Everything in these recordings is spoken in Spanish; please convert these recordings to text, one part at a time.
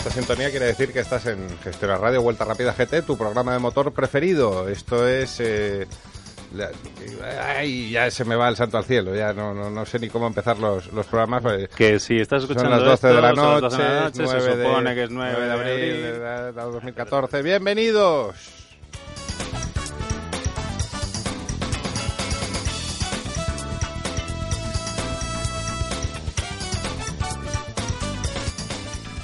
Esta sintonía, quiere decir que estás en Gestiona Radio Vuelta Rápida GT, tu programa de motor preferido. Esto es... Eh, ay, ya se me va el santo al cielo, ya no, no, no sé ni cómo empezar los, los programas. Pues, que si estás escuchando son las 12 de la noche, son las 12 de la noche, 9 se supone que es 9 de abril. de, de 2014. ¡Bienvenidos!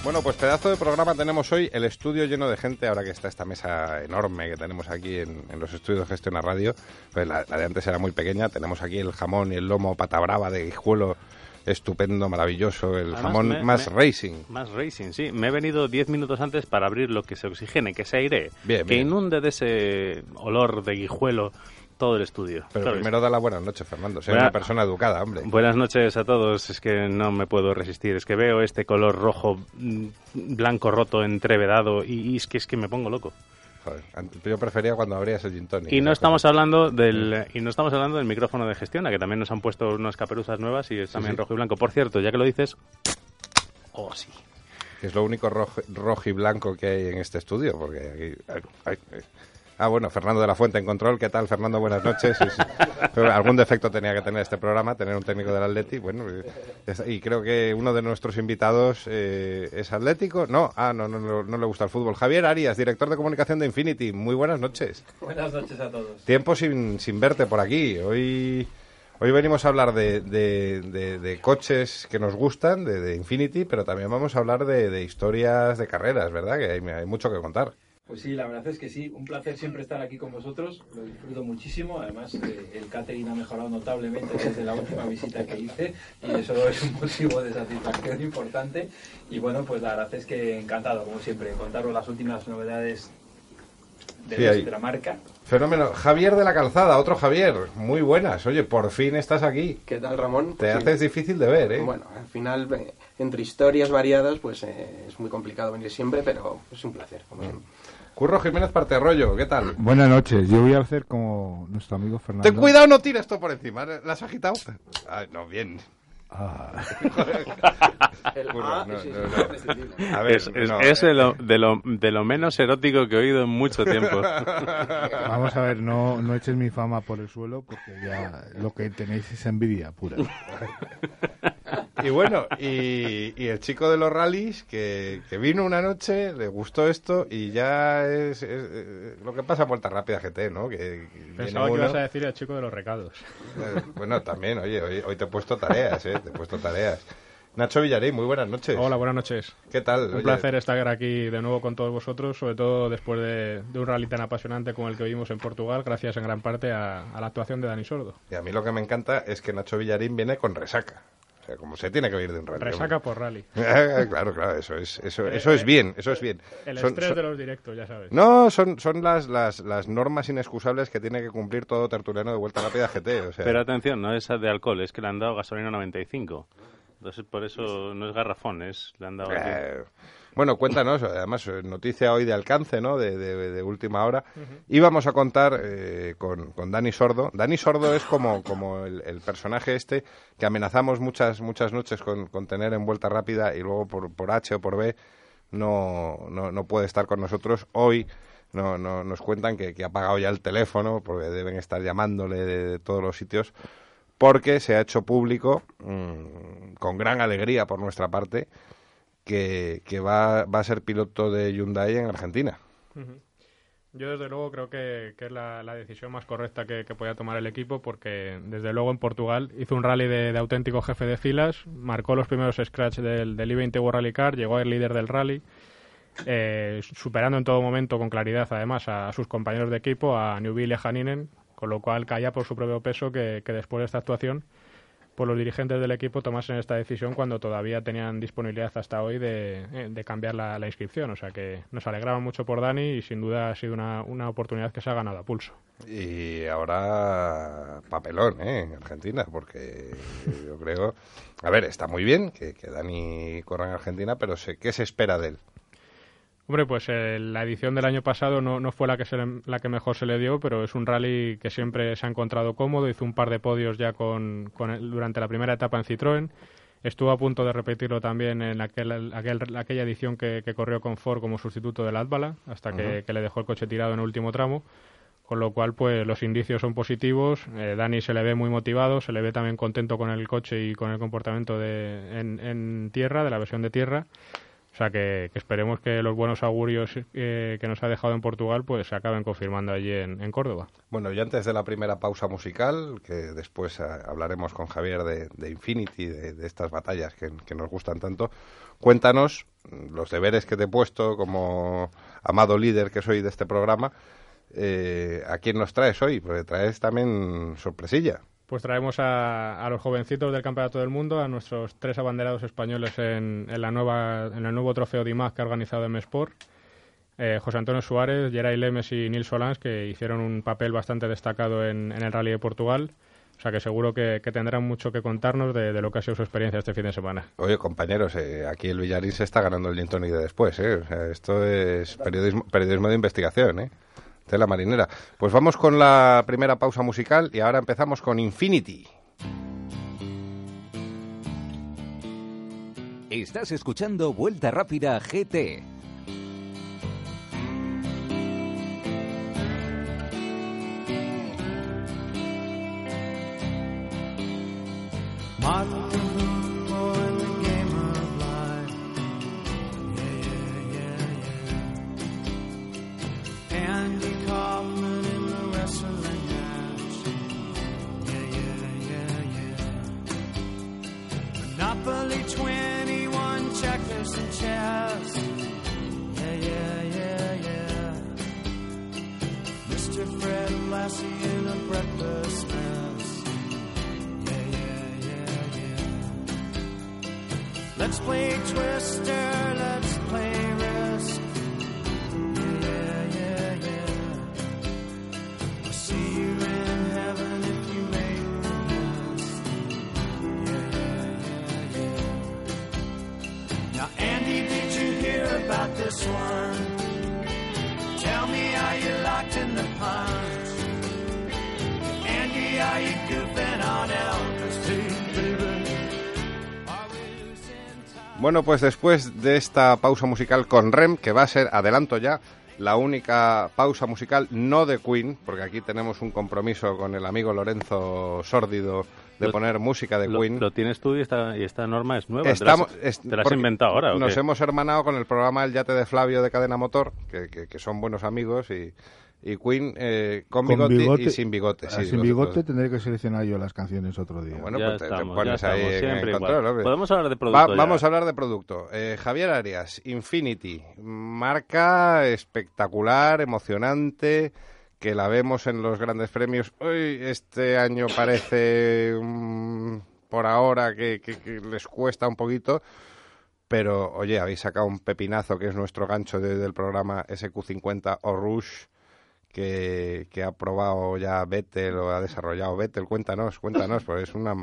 Bueno, pues pedazo de programa tenemos hoy, el estudio lleno de gente, ahora que está esta mesa enorme que tenemos aquí en, en los estudios de Gestión a Radio, pues la, la de antes era muy pequeña, tenemos aquí el jamón y el lomo pata brava de guijuelo, estupendo, maravilloso, el Además, jamón me- más me- racing. Más racing, sí. Me he venido 10 minutos antes para abrir lo que se oxigene, que se aire, Bien, que bien. inunde de ese olor de guijuelo todo el estudio. Pero ¿sabes? primero da la buenas noches, Fernando, Buena- una persona educada, hombre. Buenas noches a todos. Es que no me puedo resistir. Es que veo este color rojo, mm, blanco roto, entrevedado y, y es que es que me pongo loco. Joder, yo prefería cuando abrías el gin tonic. Y no esas estamos hablando del y no estamos hablando del micrófono de gestión, a que también nos han puesto unas caperuzas nuevas y es también sí. rojo y blanco. Por cierto, ya que lo dices, oh sí. Que es lo único rojo, rojo y blanco que hay en este estudio, porque aquí... ay, ay. Ah, bueno, Fernando de la Fuente en control. ¿Qué tal, Fernando? Buenas noches. Sí, sí. Pero algún defecto tenía que tener este programa, tener un técnico del Atleti. Bueno, y creo que uno de nuestros invitados eh, es atlético. No, ah, no, no, no, no le gusta el fútbol. Javier Arias, director de comunicación de Infinity. Muy buenas noches. Buenas noches a todos. Tiempo sin, sin verte por aquí. Hoy, hoy venimos a hablar de, de- de- de coches que nos gustan, de, Infinity, pero también vamos a hablar de, de historias de carreras, ¿verdad? Que hay, hay mucho que contar. Pues sí, la verdad es que sí, un placer siempre estar aquí con vosotros, lo disfruto muchísimo, además eh, el catering ha mejorado notablemente desde la última visita que hice y eso es un motivo de satisfacción importante y bueno, pues la verdad es que encantado, como siempre, contaros las últimas novedades de Sí, ahí. nuestra marca. Fenómeno. Javier de la Calzada, otro Javier. Muy buenas. Oye, por fin estás aquí. ¿Qué tal, Ramón? Te Sí. haces difícil de ver, ¿eh? Bueno, al final, eh, entre historias variadas, pues eh, es muy complicado venir siempre, pero es un placer, como siempre. Curro Jiménez Parterrollo, ¿qué tal? Buenas noches, yo voy a hacer como nuestro amigo Fernando. Ten cuidado, no tires esto por encima. ¿La has agitado? Ay, no, bien. Ah, El Curro, A no, sí, sí, no, es no. imprescindible. A ver, es es- no, es eh, de, lo, de, lo, de lo menos erótico que he oído en mucho tiempo. vamos a ver, no, no eches mi fama por el suelo porque ya lo que tenéis es envidia pura. Y bueno, y, y el chico de los rallies que, que vino una noche, le gustó esto y ya es, es, lo que pasa en Vuelta Rápida GT, ¿no? Que, que Pensaba que uno- ibas a decir el chico de los recados. eh, bueno, también, oye, hoy, hoy te he puesto tareas, ¿eh? Te he puesto tareas. Nacho Villarín, muy buenas noches. Hola, buenas noches. ¿Qué tal? Un Oye, placer estar aquí de nuevo con todos vosotros, sobre todo después de, de un rally tan apasionante como el que vimos en Portugal, gracias en gran parte a, a la actuación de Dani Sordo. Y a mí lo que me encanta es que Nacho Villarín viene con resaca. O sea, como se tiene que ir de un rally. Resaca por rally. claro, claro, eso es, eso, eso es bien, eso es bien. El Son- estrés son- de los directos, ya sabes. No, son, son las, las, las normas inexcusables que tiene que cumplir todo tertuliano de Vuelta Rápida GT. O sea, Pero atención, no es de alcohol, es que le han dado gasolina 95. Entonces, por eso no es garrafón, es le han dado... Eh, bueno, cuéntanos, además, eh, noticia hoy de alcance, ¿no? De, de- de última hora. Íbamos a contar eh, con, con Dani Sordo. Dani Sordo es como, como el, el personaje este que amenazamos muchas, muchas noches con, con tener en vuelta rápida y luego por, por H o por B no, no, no puede estar con nosotros. Hoy no, no, nos cuentan que, que ha pagado ya el teléfono porque deben estar llamándole de, de todos los sitios porque se ha hecho público mm, con gran alegría por nuestra parte que, va, va a ser piloto de Hyundai en Argentina. Yo desde luego creo que, que es la, la decisión más correcta que, que podía tomar el equipo porque desde luego en Portugal hizo un rally de, de auténtico jefe de filas, marcó los primeros scratch del, del I-20 World Rally Car, llegó a ser líder del rally, eh, superando en todo momento con claridad además a, sus compañeros de equipo, a Newville y a Haninen, con lo cual caía por su propio peso que, que después de esta actuación pues los dirigentes del equipo tomasen esta decisión cuando todavía tenían disponibilidad hasta hoy de, eh, de cambiar la, inscripción. O sea que nos alegraba mucho por Dani y sin duda ha sido una, oportunidad que se ha ganado a pulso. Y ahora papelón, ¿eh? En Argentina, porque yo creo... A ver, está muy bien que, que Dani corra en Argentina, pero sé, ¿qué se espera de él? Hombre, pues eh, la edición del año pasado no, no fue la que, se le- la que mejor se le dio, pero es un rally que siempre se ha encontrado cómodo. Hizo un par de podios ya con, con el- durante la primera etapa en Citroën. Estuvo a punto de repetirlo también en aquel, aquel, aquella edición que, corrió con Ford como sustituto del Atbala, hasta que, le dejó el coche tirado en el último tramo. Con lo cual, pues los indicios son positivos. Eh, Dani se le ve muy motivado, se le ve también contento con el coche y con el comportamiento de, en tierra, de la versión de tierra. O sea que, esperemos que los buenos augurios eh, que nos ha dejado en Portugal pues se acaben confirmando allí en, Córdoba. Bueno, y antes de la primera pausa musical, que después eh, hablaremos con Javier de, Infinity, de, estas batallas que, nos gustan tanto, cuéntanos los deberes que te he puesto como amado líder que soy de este programa. Eh, ¿A quién nos traes hoy? Porque traes también sorpresilla. Pues traemos a, los jovencitos del Campeonato del Mundo, a nuestros tres abanderados españoles en, la nueva, en el nuevo trofeo de IMAG que ha organizado M-Sport. Eh, José Antonio Suárez, Geray Lemes y Nils Solans, que hicieron un papel bastante destacado en, el Rally de Portugal. O sea que seguro que, tendrán mucho que contarnos de, lo que ha sido su experiencia este fin de semana. Oye, compañeros, eh, aquí el Villarín se está ganando el Gintoni de después. Eh. esto es periodismo, periodismo de investigación. ¿eh? De la marinera. Pues vamos con la primera pausa musical y ahora empezamos con Infinity. Estás escuchando Vuelta Rápida GT. Monopoly 21, checkers and chess. Yeah, yeah, yeah, yeah. Mr. Fred Lassie in a breakfast mess. Yeah, yeah, yeah, yeah. Let's play Twister, let's Bueno, pues después de esta pausa musical con Rem, que va a ser, adelanto ya, la única pausa musical no de Queen, porque aquí tenemos un compromiso con el amigo Lorenzo Sórdido de poner música de Queen. Lo tienes tú y esta, y esta norma es nueva. Estamos, ¿Te la has, inventado ahora? nos hemos hermanado con el programa El Yate de Flavio de Cadena Motor, que, que son buenos amigos y y Queen eh, con, bigote, y sin bigote. Sí, sin bigote tendré que seleccionar yo las canciones otro día. Bueno, pues te, pones ahí en, control. Podemos hablar de producto. vamos a hablar de producto. Eh, Javier Arias, Infinity, marca espectacular, emocionante, que la vemos en los grandes premios. Hoy este año parece por ahora que, les cuesta un poquito pero oye, habéis sacado un pepinazo que es nuestro gancho del programa SQ50 o Rush que, ha probado ya Vettel o ha desarrollado Vettel. Cuéntanos, cuéntanos, pues es una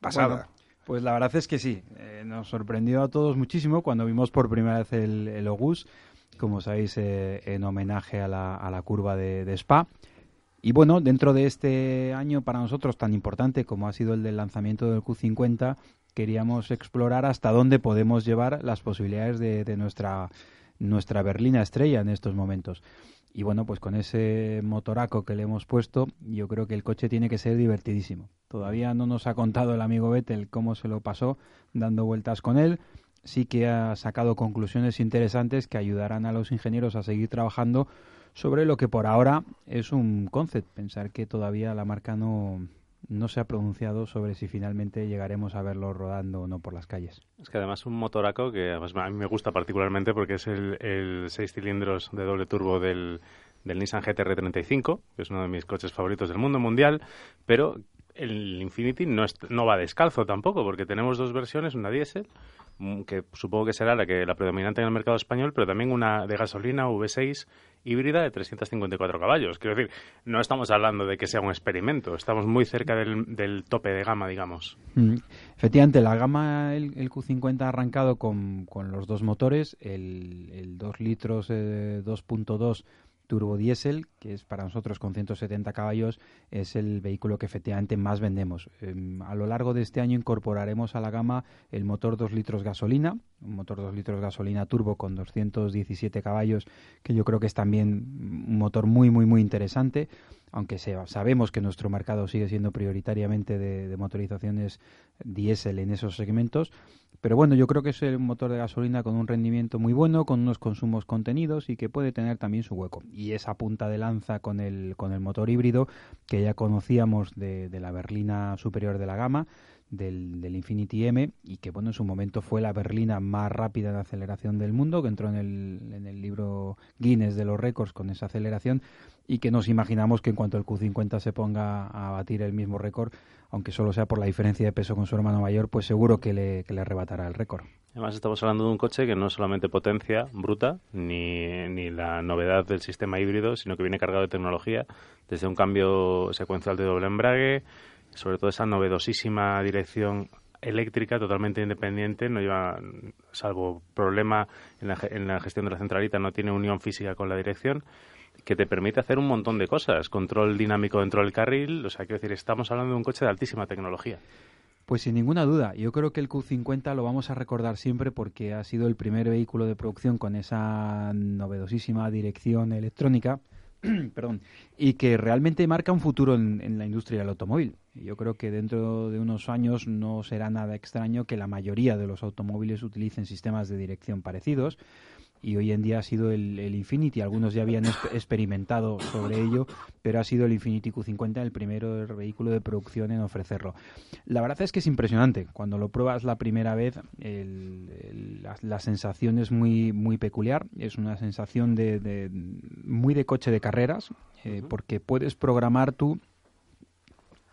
pasada. pues la verdad es que sí, eh, nos sorprendió a todos muchísimo cuando vimos por primera vez el, el como sabéis, eh, en homenaje a la, a la curva de, de, Spa. Y bueno, dentro de este año para nosotros tan importante como ha sido el del lanzamiento del Q50, queríamos explorar hasta dónde podemos llevar las posibilidades de, de nuestra, nuestra berlina estrella en estos momentos. Y bueno, pues con ese motoraco que le hemos puesto, yo creo que el coche tiene que ser divertidísimo. Todavía no nos ha contado el amigo Vettel cómo se lo pasó dando vueltas con él. Sí que ha sacado conclusiones interesantes que ayudarán a los ingenieros a seguir trabajando sobre lo que por ahora es un concept. Pensar que todavía la marca no, no se ha pronunciado sobre si finalmente llegaremos a verlo rodando o no por las calles. Es que además un motoraco que a mí me gusta particularmente porque es el, el seis cilindros de doble turbo del, del Nissan GTR35, que es uno de mis coches favoritos del mundo mundial, pero el Infinity no, va descalzo tampoco, porque tenemos dos versiones, una diésel, mm, que supongo que será la que la predominante en el mercado español, pero también una de gasolina V6 híbrida de 354 caballos. Quiero decir, no estamos hablando de que sea un experimento, estamos muy cerca del, tope de gama, digamos. Mm. Efectivamente, la gama, el, Q50 ha arrancado con, los dos motores, el, el 2 litros eh, 2.2 turbodiesel, que es para nosotros con 170 caballos, es el vehículo que efectivamente más vendemos. Em, a lo largo de este año incorporaremos a la gama el motor 2 litros gasolina, un motor 2 litros gasolina turbo con 217 caballos, que yo creo que es también un motor muy, muy, muy interesante aunque sea, sabemos que nuestro mercado sigue siendo prioritariamente de, de motorizaciones diésel en esos segmentos, pero bueno, yo creo que es un motor de gasolina con un rendimiento muy bueno, con unos consumos contenidos y que puede tener también su hueco. Y esa punta de lanza con el, con el motor híbrido que ya conocíamos de, de la berlina superior de la gama, del, del, Infinity M y que bueno en su momento fue la berlina más rápida de aceleración del mundo que entró en el, en el libro Guinness de los récords con esa aceleración y que nos imaginamos que en cuanto el Q50 se ponga a batir el mismo récord aunque solo sea por la diferencia de peso con su hermano mayor pues seguro que le, que le arrebatará el récord. Además estamos hablando de un coche que no es solamente potencia bruta ni, ni la novedad del sistema híbrido, sino que viene cargado de tecnología, desde un cambio secuencial de doble embrague, sobre todo esa novedosísima dirección eléctrica totalmente independiente, no lleva, salvo problema en la, en la, gestión de la centralita, no tiene unión física con la dirección, que te permite hacer un montón de cosas, control dinámico dentro del carril, o sea, quiero decir, estamos hablando de un coche de altísima tecnología. Pues sin ninguna duda, yo creo que el Q50 lo vamos a recordar siempre porque ha sido el primer vehículo de producción con esa novedosísima dirección electrónica perdón, y que realmente marca un futuro en, la industria del automóvil. Yo creo que dentro de unos años no será nada extraño que la mayoría de los automóviles utilicen sistemas de dirección parecidos y hoy en día ha sido el, Infinity. Algunos ya habían experimentado sobre ello, pero ha sido el Infinity Q50 el primero vehículo de producción en ofrecerlo. La verdad es que es impresionante. Cuando lo pruebas la primera vez, la, sensación es muy, muy peculiar. Es una sensación de, muy de coche de carreras, eh, porque puedes programar tú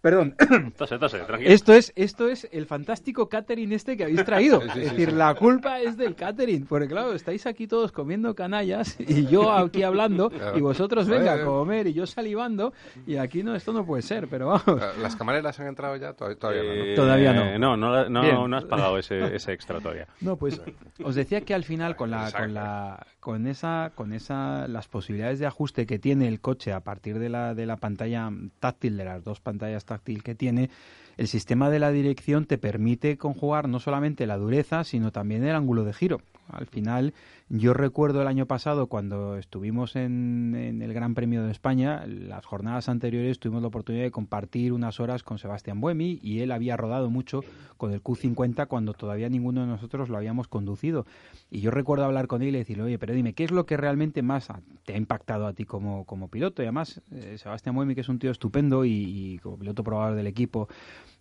Perdón. Esto es, esto es el fantástico catering este que habéis traído. es decir, la culpa es del catering. Porque claro, estáis aquí todos comiendo canallas y yo aquí hablando y vosotros venga a comer y yo salivando y aquí no, esto no puede ser, pero vamos. ¿Las camareras han entrado ya? Todavía, no. Eh, todavía no. No, no, no, no has pagado ese, ese extra todavía. No, pues os decía que al final con la, con la, con esa, con esa, las posibilidades de ajuste que tiene el coche a partir de la, de la pantalla táctil, de las dos pantallas táctil que tiene, el sistema de la dirección te permite conjugar no solamente la dureza, sino también el ángulo de giro. Al final, yo recuerdo el año pasado cuando estuvimos en, el Gran Premio de España, las jornadas anteriores tuvimos la oportunidad de compartir unas horas con Sebastián Buemi y él había rodado mucho con el Q50 cuando todavía ninguno de nosotros lo habíamos conducido. Y yo recuerdo hablar con él y decirle, oye, pero dime, ¿qué es lo que realmente más te ha impactado a ti como, como piloto? Y además, eh, Sebastián Buemi, que es un tío estupendo y, y como piloto probador del equipo,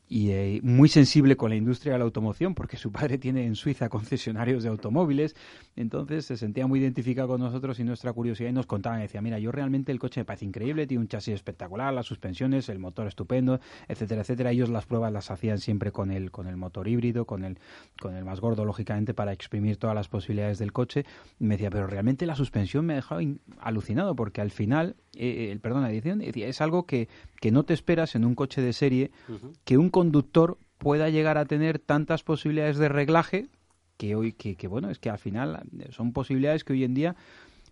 y eh, muy sensible con la industria de la automoción porque su padre tiene en Suiza concesionarios de automóviles, entonces se sentía muy identificado con nosotros y nuestra curiosidad y nos contaba y decía, mira, yo realmente el coche me parece increíble, tiene un chasis espectacular, las suspensiones, el motor estupendo, etcétera, etcétera. Ellos las pruebas las hacían siempre con el con el motor híbrido, con el con el más gordo lógicamente para exprimir todas las posibilidades del coche. Y me decía, pero realmente la suspensión me ha dejado alucinado porque al final eh, el perdón, la edición decía, es algo que, que no te esperas en un coche de serie que un conductor pueda llegar a tener tantas posibilidades de reglaje que hoy que, bueno es que al final son posibilidades que hoy en día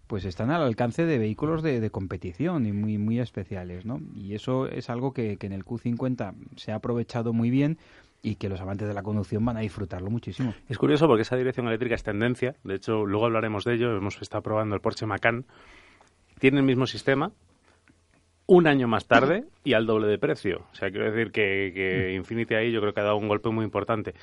pues están al alcance de vehículos de, competición y muy muy especiales no y eso es algo que, que en el Q50 se ha aprovechado muy bien y que los amantes de la conducción van a disfrutarlo muchísimo. Es curioso porque esa dirección eléctrica es tendencia, de hecho luego hablaremos de ello, hemos estado probando el Porsche Macan, tiene el mismo sistema, un año más tarde y al doble de precio. O sea, quiero decir que, Infinity ahí yo creo que ha dado un golpe muy importante.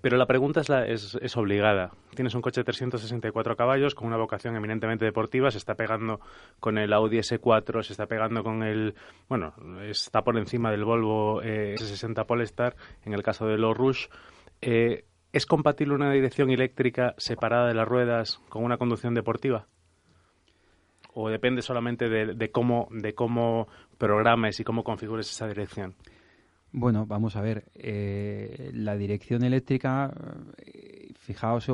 Pero la pregunta es, la, es, es, obligada. Tienes un coche de 364 caballos con una vocación eminentemente deportiva, se está pegando con el Audi S4, se está pegando con el... Bueno, está por encima del Volvo eh, S60 Polestar, en el caso del Rush. Eh, ¿Es compatible una dirección eléctrica separada de las ruedas con una conducción deportiva? O depende solamente de, cómo de cómo programes y cómo configures esa dirección? Bueno, vamos a ver. Eh, la dirección eléctrica, eh, fijaos,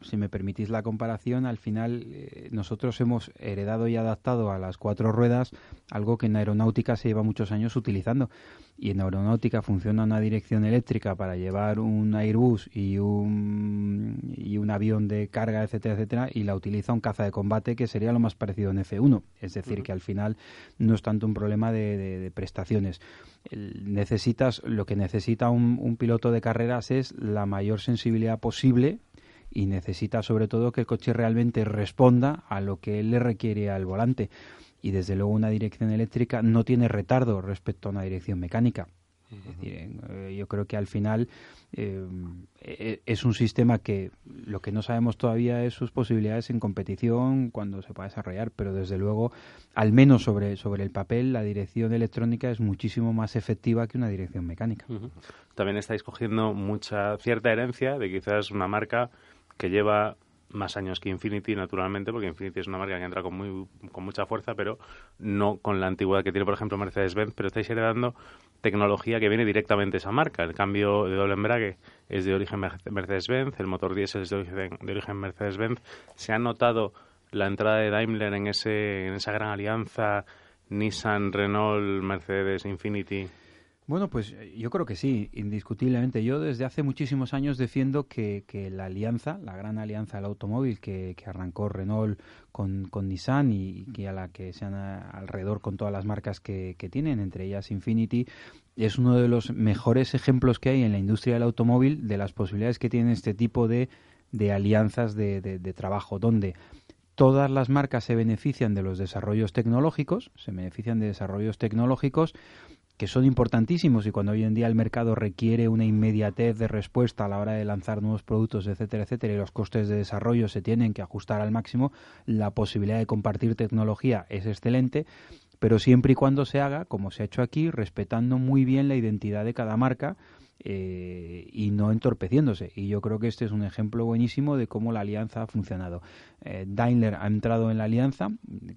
si me permitís la comparación, al final eh, nosotros hemos heredado y adaptado a las cuatro ruedas algo que en aeronáutica se lleva muchos años utilizando. Y en aeronáutica funciona una dirección eléctrica para llevar un Airbus y un, y un avión de carga, etcétera, etcétera, y la utiliza un caza de combate que sería lo más parecido en F1. Es decir, que al final no es tanto un problema de, prestaciones. necesitas, lo que necesita un, un piloto de carreras es la mayor sensibilidad posible y necesita sobre todo que el coche realmente responda a lo que él le requiere al volante. Y desde luego una dirección eléctrica no tiene retardo respecto a una dirección mecánica. Es decir, eh, yo creo que al final eh, e, es un sistema que lo que no sabemos todavía es sus posibilidades en competición cuando se pueda desarrollar, pero desde luego, al menos sobre, sobre el papel, la dirección electrónica es muchísimo más efectiva que una dirección mecánica. También estáis cogiendo mucha cierta herencia de quizás una marca que lleva más años que Infinity, naturalmente, porque Infinity es una marca que entra con, muy, con mucha fuerza, pero no con la antigüedad que tiene, por ejemplo, Mercedes-Benz, pero estáis heredando tecnología que viene directamente de esa marca. El cambio de doble embrague es de origen Mercedes-Benz, el motor diésel es de origen, de origen Mercedes-Benz. ¿Se ha notado la entrada de Daimler en, ese, en esa gran alianza Nissan, Renault, Mercedes, Infinity? Bueno, pues eh, yo creo que sí, indiscutiblemente. Yo desde hace muchísimos años defiendo que, la alianza, la gran alianza del automóvil que, arrancó Renault con, Nissan y, que a la que se han alrededor con todas las marcas que, tienen, entre ellas Infinity, es uno de los mejores ejemplos que hay en la industria del automóvil de las posibilidades que tiene este tipo de, alianzas de, de trabajo, donde todas las marcas se benefician de los desarrollos tecnológicos, se benefician de desarrollos tecnológicos que son importantísimos y cuando hoy en día el mercado requiere una inmediatez de respuesta a la hora de lanzar nuevos productos, etcétera, etcétera, y los costes de desarrollo se tienen que ajustar al máximo, la posibilidad de compartir tecnología es excelente, pero siempre y cuando se haga, como se ha hecho aquí, respetando muy bien la identidad de cada marca eh, y no entorpeciéndose. Y yo creo que este es un ejemplo buenísimo de cómo la alianza ha funcionado. Eh, Daimler ha entrado en la alianza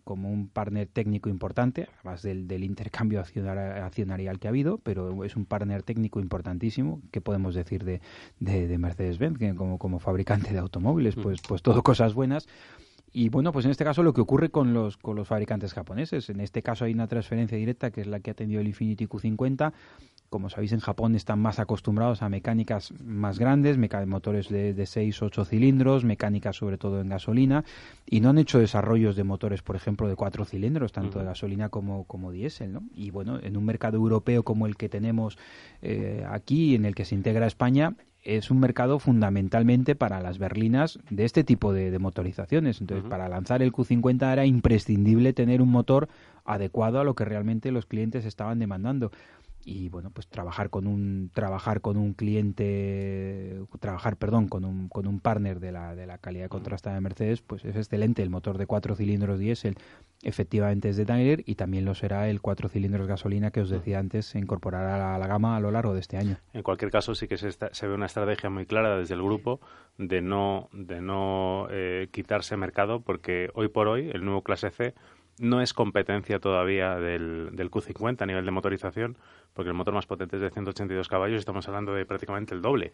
como un partner técnico importante, además del, del intercambio accionarial que ha habido, pero es un partner técnico importantísimo. ¿Qué podemos decir de, de, Mercedes-Benz como, como fabricante de automóviles? Mm. Pues, pues todo cosas buenas. Y bueno, pues en este caso lo que ocurre con los, con los fabricantes japoneses. En este caso hay una transferencia directa que es la que ha tenido el Infiniti Q50 como sabéis, en Japón están más acostumbrados a mecánicas más grandes, motores de, de 6, 8 cilindros, mecánicas sobre todo en gasolina, y no han hecho desarrollos de motores, por ejemplo, de 4 cilindros, tanto de gasolina como, como diésel. ¿no? Y bueno, en un mercado europeo como el que tenemos eh, aquí, en el que se integra España, es un mercado fundamentalmente para las berlinas de este tipo de, motorizaciones. Entonces, para lanzar el Q50 era imprescindible tener un motor adecuado a lo que realmente los clientes estaban demandando y bueno pues trabajar con un trabajar con un cliente trabajar perdón con un, con un partner de la, de la calidad contrastada de Mercedes pues es excelente. El motor de cuatro cilindros diésel efectivamente es de Daimler y también lo será el cuatro cilindros gasolina que os decía antes se incorporará a la, gama a lo largo de este año. En cualquier caso sí que se, se ve una estrategia muy clara desde el grupo de no de no eh, quitarse mercado porque hoy por hoy el nuevo clase C no es competencia todavía del, del Q50 a nivel de motorización, porque el motor más potente es de 182 caballos y estamos hablando de prácticamente el doble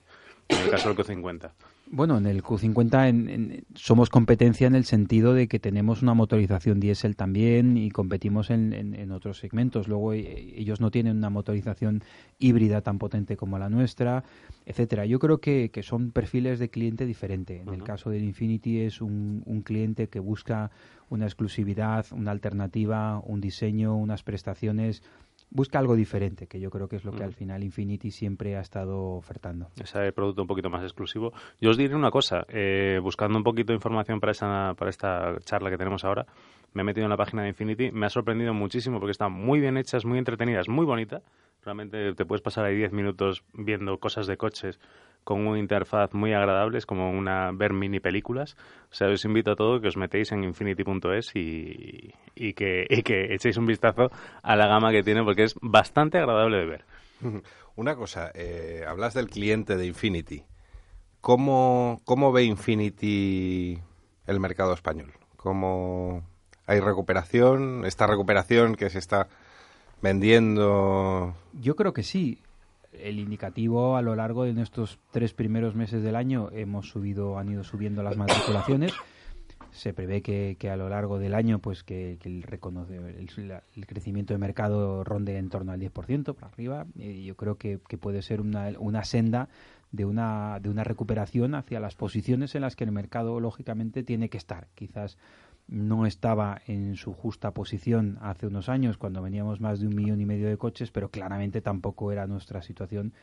en el caso del Q50. Bueno, en el Q50 somos competencia en el sentido de que tenemos una motorización diésel también y competimos en, en, otros segmentos. Luego eh, ellos no tienen una motorización híbrida tan potente como la nuestra, etcétera. Yo creo que, que son perfiles de cliente diferente. En el caso del Infinity es un, un cliente que busca una exclusividad, una alternativa, un diseño, unas prestaciones busca algo diferente, que yo creo que es lo que mm. al final Infinity siempre ha estado ofertando. Ese producto un poquito más exclusivo. Yo os diré una cosa, eh, buscando un poquito de información para, esa, para esta charla que tenemos ahora, me he metido en la página de Infinity, me ha sorprendido muchísimo porque están muy bien hechas, muy entretenidas, muy bonita. Realmente te puedes pasar ahí 10 minutos viendo cosas de coches con una interfaz muy agradable, es como una ver mini películas. O sea, os invito a todos que os metéis en infinity.es y, y, que, y que echéis un vistazo a la gama que tiene porque es bastante agradable de ver. Una cosa, eh, hablas del cliente de Infinity. ¿Cómo, ¿Cómo ve Infinity el mercado español? ¿Cómo hay recuperación? ¿Esta recuperación que se está vendiendo? Yo creo que sí el indicativo a lo largo de estos tres primeros meses del año hemos subido, han ido subiendo las matriculaciones. Se prevé que, que a lo largo del año, pues que, el, reconoce, el, crecimiento de mercado ronde en torno al 10% para arriba. Y yo creo que, que puede ser una, una senda de una, de una recuperación hacia las posiciones en las que el mercado lógicamente tiene que estar. Quizás no estaba en su justa posición hace unos años cuando veníamos más de un millón y medio de coches, pero claramente tampoco era nuestra situación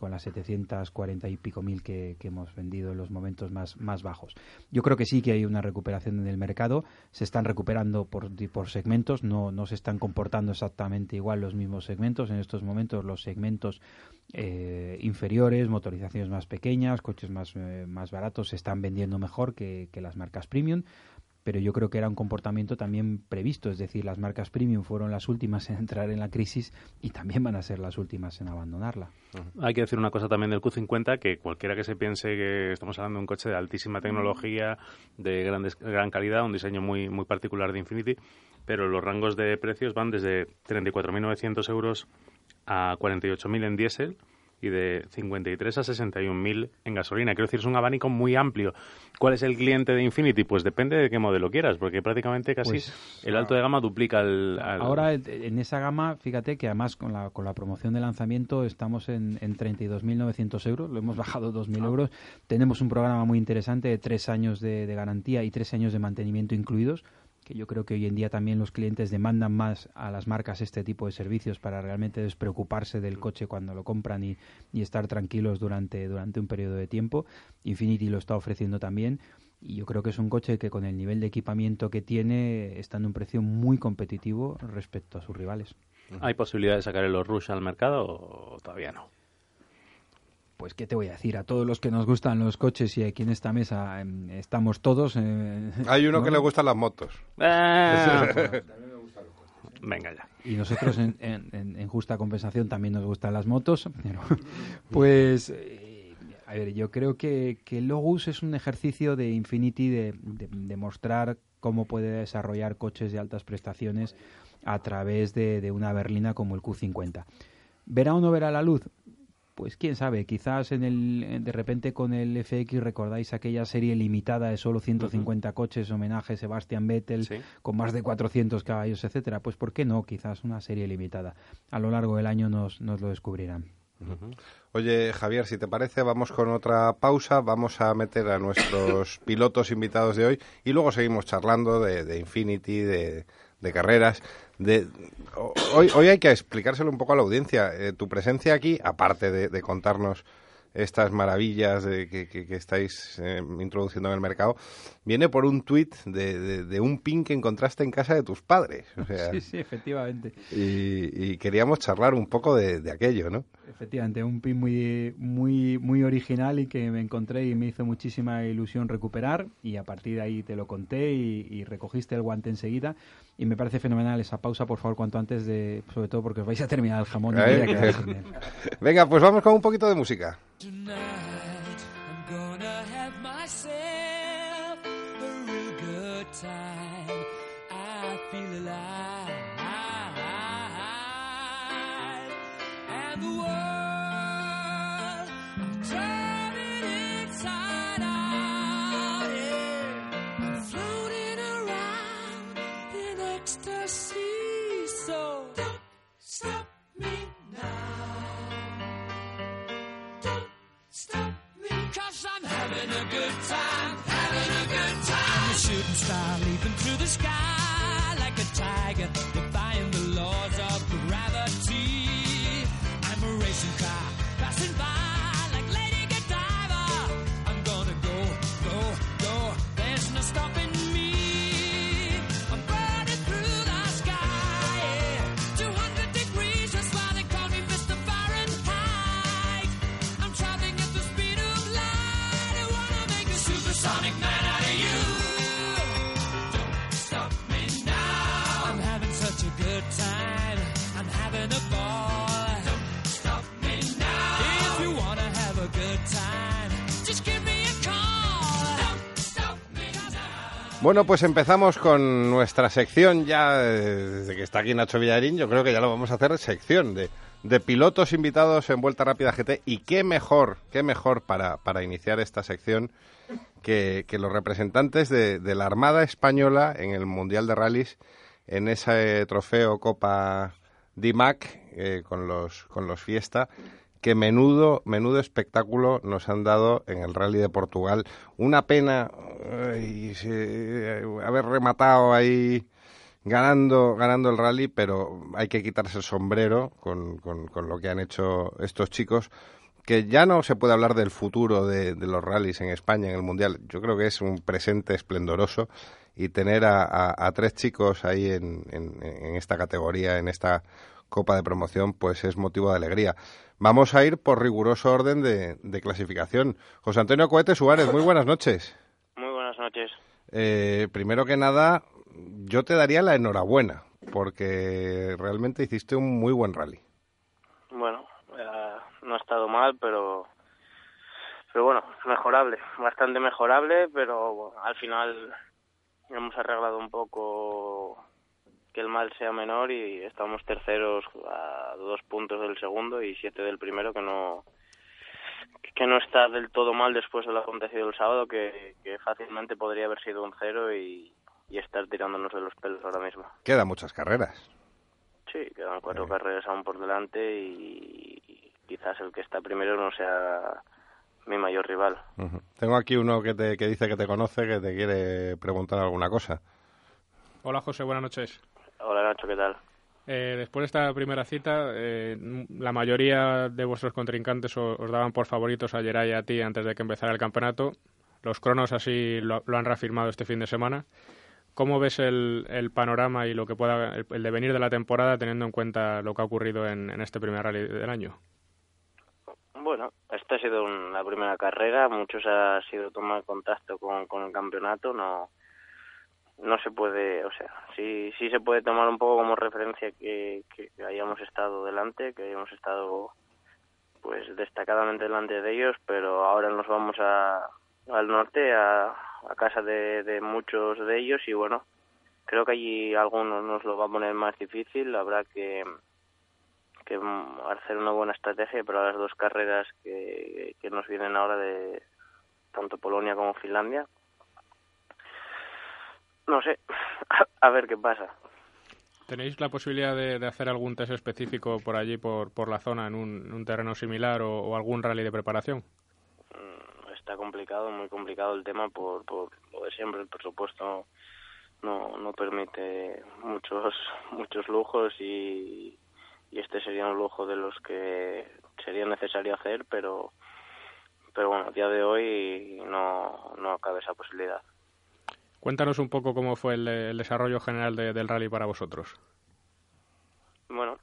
con las 740 y pico mil que, hemos vendido en los momentos más, más bajos. Yo creo que sí que hay una recuperación en el mercado, se están recuperando por, por segmentos, no, no se están comportando exactamente igual los mismos segmentos. En estos momentos los segmentos eh, inferiores, motorizaciones más pequeñas, coches más, eh, más baratos se están vendiendo mejor que las marcas premium pero yo creo que era un comportamiento también previsto, es decir, las marcas premium fueron las últimas en entrar en la crisis y también van a ser las últimas en abandonarla. Hay que decir una cosa también del Q50, que cualquiera que se piense que estamos hablando de un coche de altísima tecnología, de grandes, gran calidad, un diseño muy, muy particular de Infinity, pero los rangos de precios van desde 34.900 euros a 48.000 en diésel y de 53 a 61.000 en gasolina. Quiero decir, es un abanico muy amplio. ¿Cuál es el cliente de Infinity? Pues depende de qué modelo quieras, porque prácticamente casi Pues, el alto de gama duplica el... al- Ahora, en esa gama, fíjate que además con la, con la promoción de lanzamiento estamos en, en 32.900 euros, lo hemos bajado 2.000 euros. Tenemos un programa muy interesante de tres años de, de garantía y tres años de mantenimiento incluidos, yo creo que hoy en día también los clientes demandan más a las marcas este tipo de servicios para realmente despreocuparse del coche cuando lo compran y, y estar tranquilos durante, durante un periodo de tiempo. Infinity lo está ofreciendo también. Y yo creo que es un coche que con el nivel de equipamiento que tiene está en un precio muy competitivo respecto a sus rivales. ¿Hay posibilidad de sacar el Rush al mercado o todavía no? Pues qué te voy a decir, a todos los que nos gustan los coches y aquí en esta mesa em, estamos todos... eh, Hay uno ¿no? que le gustan las motos. Ah, Venga ya. y nosotros en, en- en- en justa compensación también nos gustan las motos, pero pues eh, a ver, yo creo que, que el Logus es un ejercicio de Infinity de, de- de mostrar cómo puede desarrollar coches de altas prestaciones a través de, de una berlina como el Q50. ¿Verá o no verá la luz? Pues quién sabe, quizás en el, en- de repente con el FX recordáis aquella serie limitada de solo 150 coches, homenaje a Sebastian Vettel, Sí. con más de 400 caballos, etcétera. Pues ¿por qué no? Quizás una serie limitada. A lo largo del año nos, nos lo descubrirán. Oye, Javier, si te parece, vamos con otra pausa, vamos a meter a nuestros pilotos invitados de hoy y luego seguimos charlando de, de Infinity, de, de carreras. De, hoy, hoy hay que explicárselo un poco a la audiencia. Eh, tu presencia aquí, aparte de, de contarnos estas maravillas de, que, que- que estáis eh, introduciendo en el mercado, viene por un tuit de, de- de un pin que encontraste en casa de tus padres. O sea, Sí, sí, efectivamente. y, y queríamos charlar un poco de, aquello, ¿no? Efectivamente, un pin muy, muy, muy original y que me encontré y me hizo muchísima ilusión recuperar y a partir de ahí te lo conté y, y recogiste el guante enseguida y me parece fenomenal esa pausa, por favor, cuanto antes, de, sobre todo porque os vais a terminar el jamón ¿Eh? Venga, pues vamos con un poquito de música. Tonight I'm gonna have myself a real good time. I feel alive. And the world sky like a tiger, Bueno, pues empezamos con nuestra sección ya, eh, desde que está aquí Nacho Villarín, yo creo que ya lo vamos a hacer sección de, de pilotos invitados en Vuelta Rápida GT y qué mejor, qué mejor para, para iniciar esta sección que, que los representantes de, de la Armada Española en el Mundial de Rallys en ese trofeo Copa DIMAC eh, con los con los Fiesta que menudo menudo espectáculo nos han dado en el Rally de Portugal. Una pena se- haber rematado ahí ganando ganando el rally pero hay que quitarse el sombrero con, con- con lo que han hecho estos chicos que ya no se puede hablar del futuro de, los rallies en España en el mundial. Yo creo que es un presente esplendoroso y tener a, a- a tres chicos ahí en, en- en esta categoría en esta copa de promoción pues es motivo de alegría vamos a ir por riguroso orden de, de clasificación José Antonio Cohete Suárez muy buenas noches Muy buenas noches. eh, primero que nada, yo te daría la enhorabuena, porque realmente hiciste un muy buen rally. Bueno, eh, no ha estado mal, pero pero bueno, mejorable, bastante mejorable, pero bueno, al final hemos arreglado un poco que el mal sea menor y estamos terceros a dos puntos del segundo y siete del primero que no que no está del todo mal después de lo acontecido el sábado que, que fácilmente podría haber sido un cero y, y estar tirándonos de los pelos ahora mismo. Quedan muchas carreras. Sí, quedan cuatro carreras aún por delante y quizás el que está primero no sea mi mayor rival. Tengo aquí uno que, te, que dice que te conoce, que te quiere preguntar alguna cosa. Hola José, buenas noches. Hola Nacho, ¿qué tal? Eh, después de esta primera cita, eh, la mayoría de vuestros contrincantes os, daban por favoritos a Geray y a ti antes de que empezara el campeonato. Los cronos así lo, lo han reafirmado este fin de semana. ¿Cómo ves el, el panorama y lo que pueda el, el devenir de la temporada teniendo en cuenta lo que ha ocurrido en, en este primer rally del año? Bueno, esta ha sido un- la primera carrera, muchos ha sido tomar contacto con, con el campeonato, no no se puede, o sea, sí sí se puede tomar un poco como referencia que, que, hayamos estado delante, que hayamos estado pues destacadamente delante de ellos, pero ahora nos vamos a, al norte, a, a casa de, de muchos de ellos y bueno, creo que allí algunos nos lo va a poner más difícil, habrá que que mm, hacer una buena estrategia para las dos carreras que, que nos vienen ahora de tanto Polonia como Finlandia. No sé, a, ver qué pasa. ¿Tenéis la posibilidad de, de hacer algún test específico por allí, por, por la zona, en un, en un terreno similar o, o algún rally de preparación? Mm, Está complicado, muy complicado el tema por, por lo de siempre. El presupuesto no, no permite muchos muchos lujos y, y este sería un lujo de los que sería necesario hacer, pero pero bueno, a día de hoy no, no cabe esa posibilidad. Cuéntanos un poco cómo fue el, el desarrollo general de- del rally para vosotros. Bueno,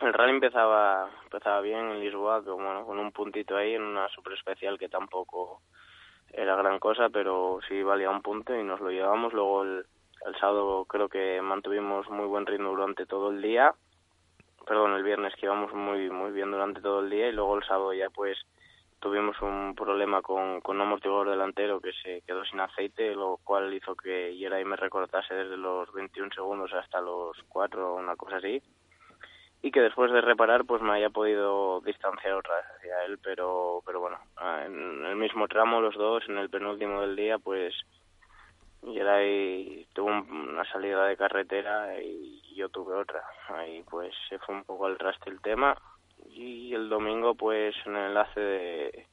el rally empezaba empezaba bien en Lisboa, bueno, con un puntito ahí en una super especial que tampoco era gran cosa, pero sí valía un punto y nos lo llevamos. Luego el, el sábado creo que mantuvimos muy buen ritmo durante todo el día. Perdón, el viernes que íbamos muy muy bien durante todo el día y luego el sábado ya pues tuvimos un problema con, con un amortiguador delantero que se quedó sin aceite, lo cual hizo que Yeray me recortase desde los 21 segundos hasta los 4 o una cosa así. Y que después de reparar pues me haya podido distanciar otra vez hacia él, pero, pero bueno, en el mismo tramo los dos, en el penúltimo del día, pues Yeray tuvo un- una salida de carretera y yo tuve otra. Ahí pues se fue un poco al traste el tema y el domingo pues en el enlace de,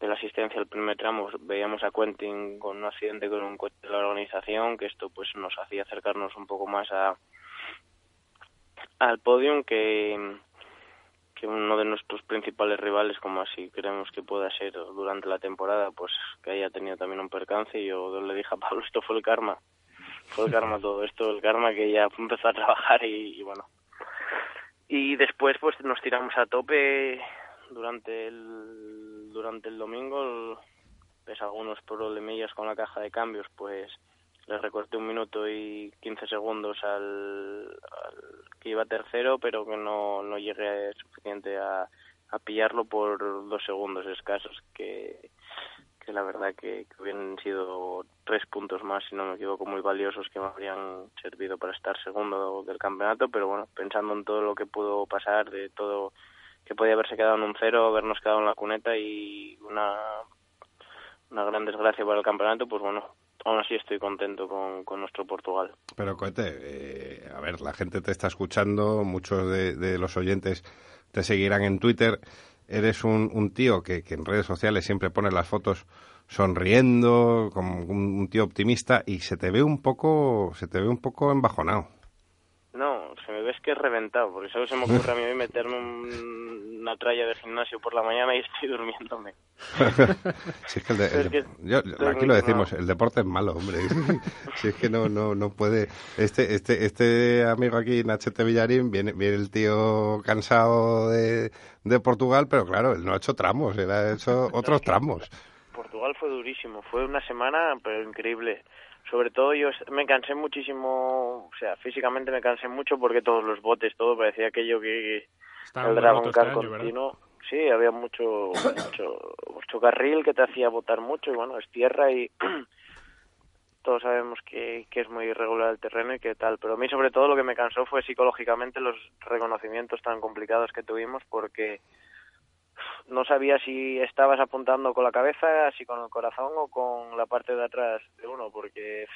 de la asistencia al primer tramo veíamos a Quentin con un accidente con un coche de la organización que esto pues nos hacía acercarnos un poco más a al podium que que uno de nuestros principales rivales como así creemos que pueda ser durante la temporada pues que haya tenido también un percance. Y yo le dije a Pablo esto fue el karma. Fue el karma todo esto el karma que ya empezó a trabajar y, y bueno y después pues nos tiramos a tope durante el durante el domingo. A algunos problemillas con la caja de cambios pues le recorté un minuto y 15 segundos al, al que iba tercero pero que no, no llegué suficiente a, a pillarlo por dos segundos escasos que, que la verdad que, que hubieran sido tres puntos más, si no me equivoco, muy valiosos que me habrían servido para estar segundo del campeonato, pero bueno, pensando en todo lo que pudo pasar, de todo que podía haberse quedado en un cero, habernos quedado en la cuneta y una, una gran desgracia para el campeonato, pues bueno, aún así estoy contento con, con nuestro Portugal. Pero, Coete, eh, a ver, la gente te está escuchando, muchos de, de los oyentes te seguirán en Twitter. Eres un, un tío que, que en redes sociales siempre pone las fotos sonriendo, como un, un tío optimista, y se te ve un poco, se te ve un poco embajonado. No, se me ves que es reventado, porque solo se me ocurre a mí meterme un- una tralla de gimnasio por la mañana y estoy durmiéndome. si es que el de- el Es que de- yo- aquí lo decimos, el deporte es malo, hombre. si es que no, no, no puede. Este, este, este amigo aquí, Nachete Villarín, viene, viene el tío cansado de, de Portugal, pero claro, él no ha hecho tramos, él ha hecho otros tramos. Portugal fue durísimo, fue una semana pero increíble. Sobre todo yo me cansé muchísimo, o sea, físicamente me cansé mucho porque todos los botes, todo parecía aquello que Estaba el Dragon este Car continuo. Sí, había mucho, mucho, mucho carril que te hacía botar mucho y bueno, es tierra y todos sabemos que, que es muy irregular el terreno y que tal, pero a mí sobre todo lo que me cansó fue psicológicamente los reconocimientos tan complicados que tuvimos porque no sabía si estabas apuntando con la cabeza, si con el corazón o con la parte de atrás de uno, porque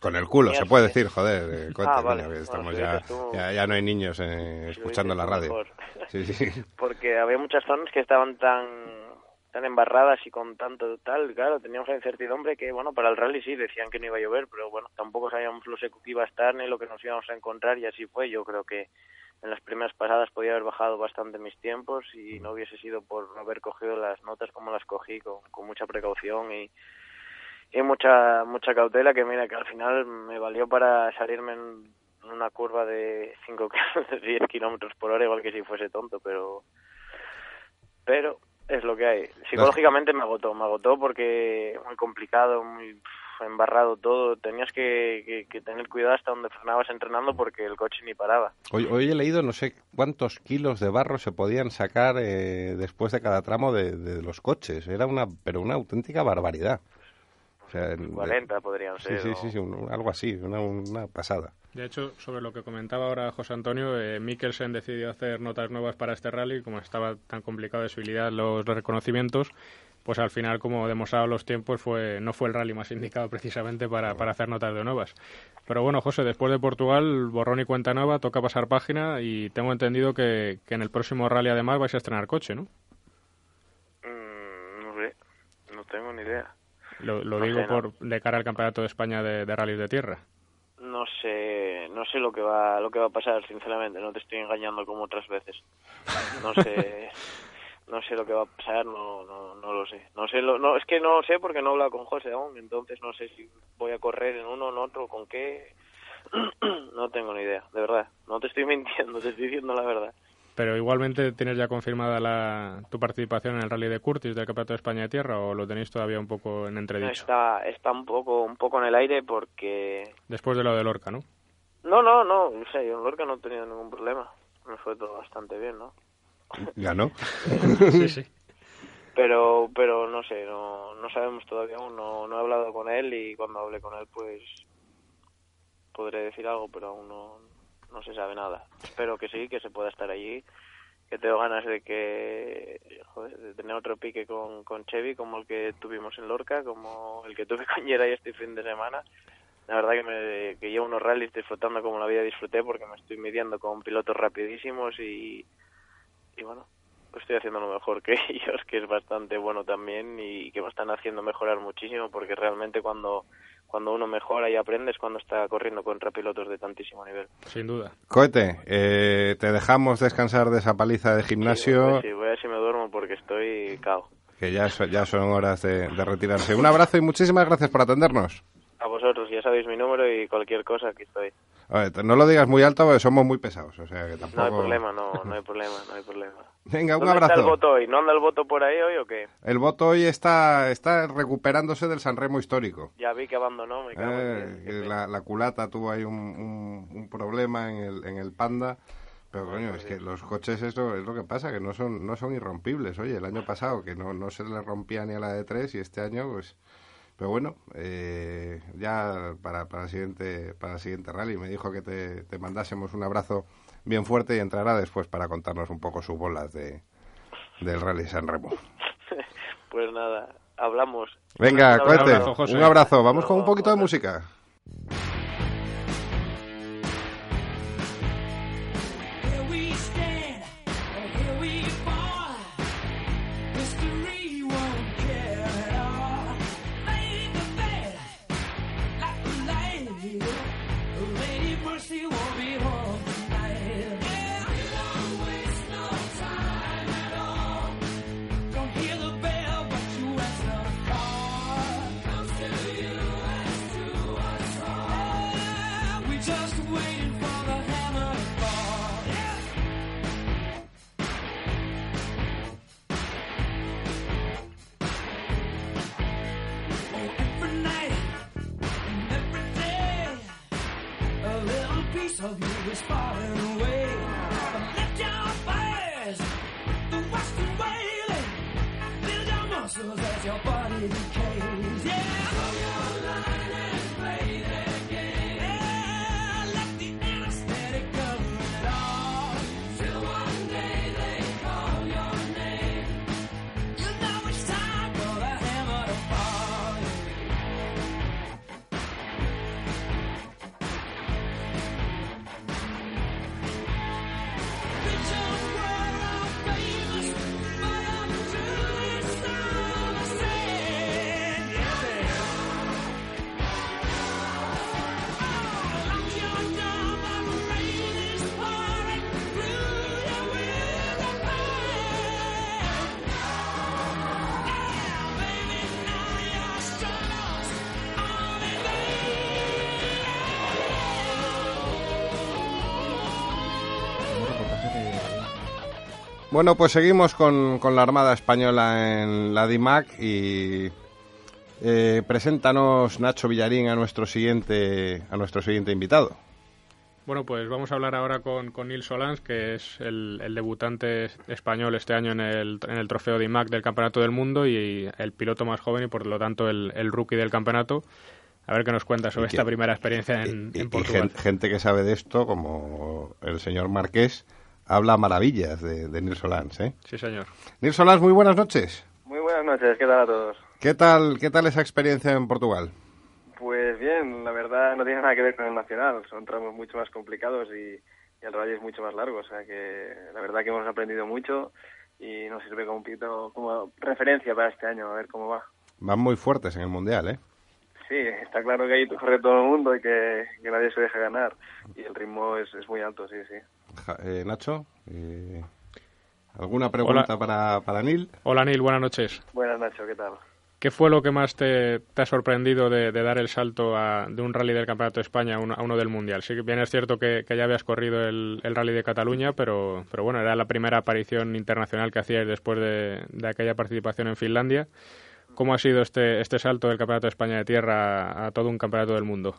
Con el culo, se puede decir, joder. eh, Ah, vale. Bueno, estamos ya, tú- ya, ya no hay niños eh, escuchando la radio. Sí, sí. porque había muchas zonas que estaban tan tan embarradas y con tanto tal, claro, teníamos la incertidumbre que, bueno, para el rally sí decían que no iba a llover, pero bueno, tampoco sabíamos lo seco que iba a estar ni lo que nos íbamos a encontrar y así fue. Yo creo que en las primeras pasadas podía haber bajado bastante mis tiempos y no hubiese sido por no haber cogido las notas como las cogí, con, con mucha precaución y, y mucha mucha cautela que mira que al final me valió para salirme en una curva de 5 10 kilómetros por hora igual que si fuese tonto pero pero es lo que hay. Psicológicamente me agotó me agotó porque muy complicado muy embarrado todo tenías que, que, que tener cuidado hasta donde frenabas entrenando porque el coche ni paraba Hoy, hoy he leído no sé cuántos kilos de barro se podían sacar eh, después de cada tramo de, de los coches. Era una, pero una auténtica barbaridad. O sea, en- 40 podrían ser sí, o- sí, sí, un- algo así, una, una pasada. De hecho, sobre lo que comentaba ahora José Antonio, eh, Mikkelsen decidió hacer notas nuevas para este rally, como estaba tan complicado de su habilidad los reconocimientos, pues al final, como demostraron los tiempos, fue no fue el rally más indicado precisamente para, para hacer notas de nuevas. Pero bueno, José, después de Portugal, borrón y cuenta nueva, toca pasar página y tengo entendido que, que en el próximo rally además vais a estrenar coche, ¿no? Mm, no sé no tengo ni idea Lo, lo No digo sé, no. por de cara al Campeonato de España de, de rallies de tierra. No sé, no sé lo que va, lo que va a pasar, sinceramente. No te estoy engañando como otras veces. No sé, no sé lo que va a pasar, no, no, no lo sé. No sé, lo, no, es que no lo sé porque no he hablado con José aún. Entonces no sé si voy a correr en uno o en otro, con qué. No tengo ni idea, de verdad. No te estoy mintiendo, te estoy diciendo la verdad. Pero igualmente tienes ya confirmada la, tu participación en el rally de Curtis del Campeonato de España de Tierra o lo tenéis todavía un poco en entredicho. Está, está un poco, un poco en el aire porque Después de lo de Lorca, ¿no? no, no, no. O sea, yo en Lorca no he tenido ningún problema. Me fue todo bastante bien, ¿no? ¿Ganó? sí, sí. pero pero no sé no no sabemos todavía aún no, no he hablado con él y cuando hable con él pues podré decir algo pero aún no no se sabe nada espero que sí que se pueda estar allí que tengo ganas de que joder, de tener otro pique con con Chevy como el que tuvimos en Lorca como el que tuve con Geray este fin de semana la verdad que me que llevo unos rallies disfrutando como la vida disfruté porque me estoy midiendo con pilotos rapidísimos y y bueno pues estoy haciendo lo mejor que ellos, que es bastante bueno también y que me están haciendo mejorar muchísimo porque realmente cuando cuando uno mejora y aprende es cuando está corriendo contra pilotos de tantísimo nivel. Sin duda. Cohete, eh, te dejamos descansar de esa paliza de gimnasio, Sí, voy a ver si me duermo porque estoy cao. que ya, so- ya son horas de, de retirarse. Un abrazo y muchísimas gracias por atendernos. A vosotros, ya sabéis mi número y cualquier cosa aquí estoy. A ver, no lo digas muy alto porque somos muy pesados, o sea que tampoco... No hay problema, no, no hay problema, no hay problema. Venga, un ¿Dónde está el abrazo. voto hoy? ¿No anda el voto por ahí hoy o qué? El voto hoy está, está recuperándose del Sanremo histórico. Ya vi que abandonó, me cago Eh, que la, la culata tuvo ahí un, un- un problema en el, en el Panda, Pero coño, es que los coches eso es lo que pasa, que no son no son irrompibles. Oye, el año pasado que no, no se le rompía ni a la de tres y este año pues... Pero bueno, eh, ya para, para, el siguiente, para el siguiente rally me dijo que te, te mandásemos un abrazo bien fuerte y entrará después para contarnos un poco sus bolas de, del Rally San Remo. Pues nada, hablamos. Venga, Un cuente. abrazo, José. Un abrazo. Vamos con un poquito de música. Piece of you is falling away. But lift your fires, the western wailing, build your muscles as your body decays. Bueno, pues seguimos con, con la Armada Española en la DIMAC y eh, preséntanos Nacho Villarín a nuestro siguiente a nuestro siguiente invitado. Bueno, pues vamos a hablar ahora con, con Nils Solans, que es el, el debutante español este año en el, en el trofeo de IMAC del Campeonato del Mundo y el piloto más joven y por lo tanto el, el rookie del campeonato. A ver qué nos cuenta sobre Y que- esta primera experiencia en, Y- en y Portugal. gen- gente que sabe de esto, como el señor Marqués, habla maravillas de, de Nils Solans, ¿eh? Sí, señor. Nils Solans, muy buenas noches. Muy buenas noches, ¿qué tal a todos? ¿Qué tal, qué tal esa experiencia en Portugal? Pues bien, la verdad no tiene nada que ver con el nacional, son tramos mucho más complicados y, y el rally es mucho más largo, o sea que la verdad que hemos aprendido mucho y nos sirve como un poquito como referencia para este año, a ver cómo va. Van muy fuertes en el Mundial, ¿eh? Sí, está claro que ahí corre todo el mundo y que, que nadie se deja ganar y el ritmo es, es muy alto, sí, sí. Ja- eh, Nacho, eh, ¿alguna pregunta para, para Nil? Hola, Nil, buenas noches. Buenas Nacho, ¿qué tal? ¿Qué fue lo que más te, te ha sorprendido de, de dar el salto a- de un rally del Campeonato de España a uno, a uno del Mundial? Sí que bien es cierto que, que ya habías corrido el, el rally de Cataluña, pero, pero bueno, era la primera aparición internacional que hacíais después de, de aquella participación en Finlandia. ¿Cómo ha sido este, este salto del Campeonato de España de Tierra a, todo un Campeonato del Mundo?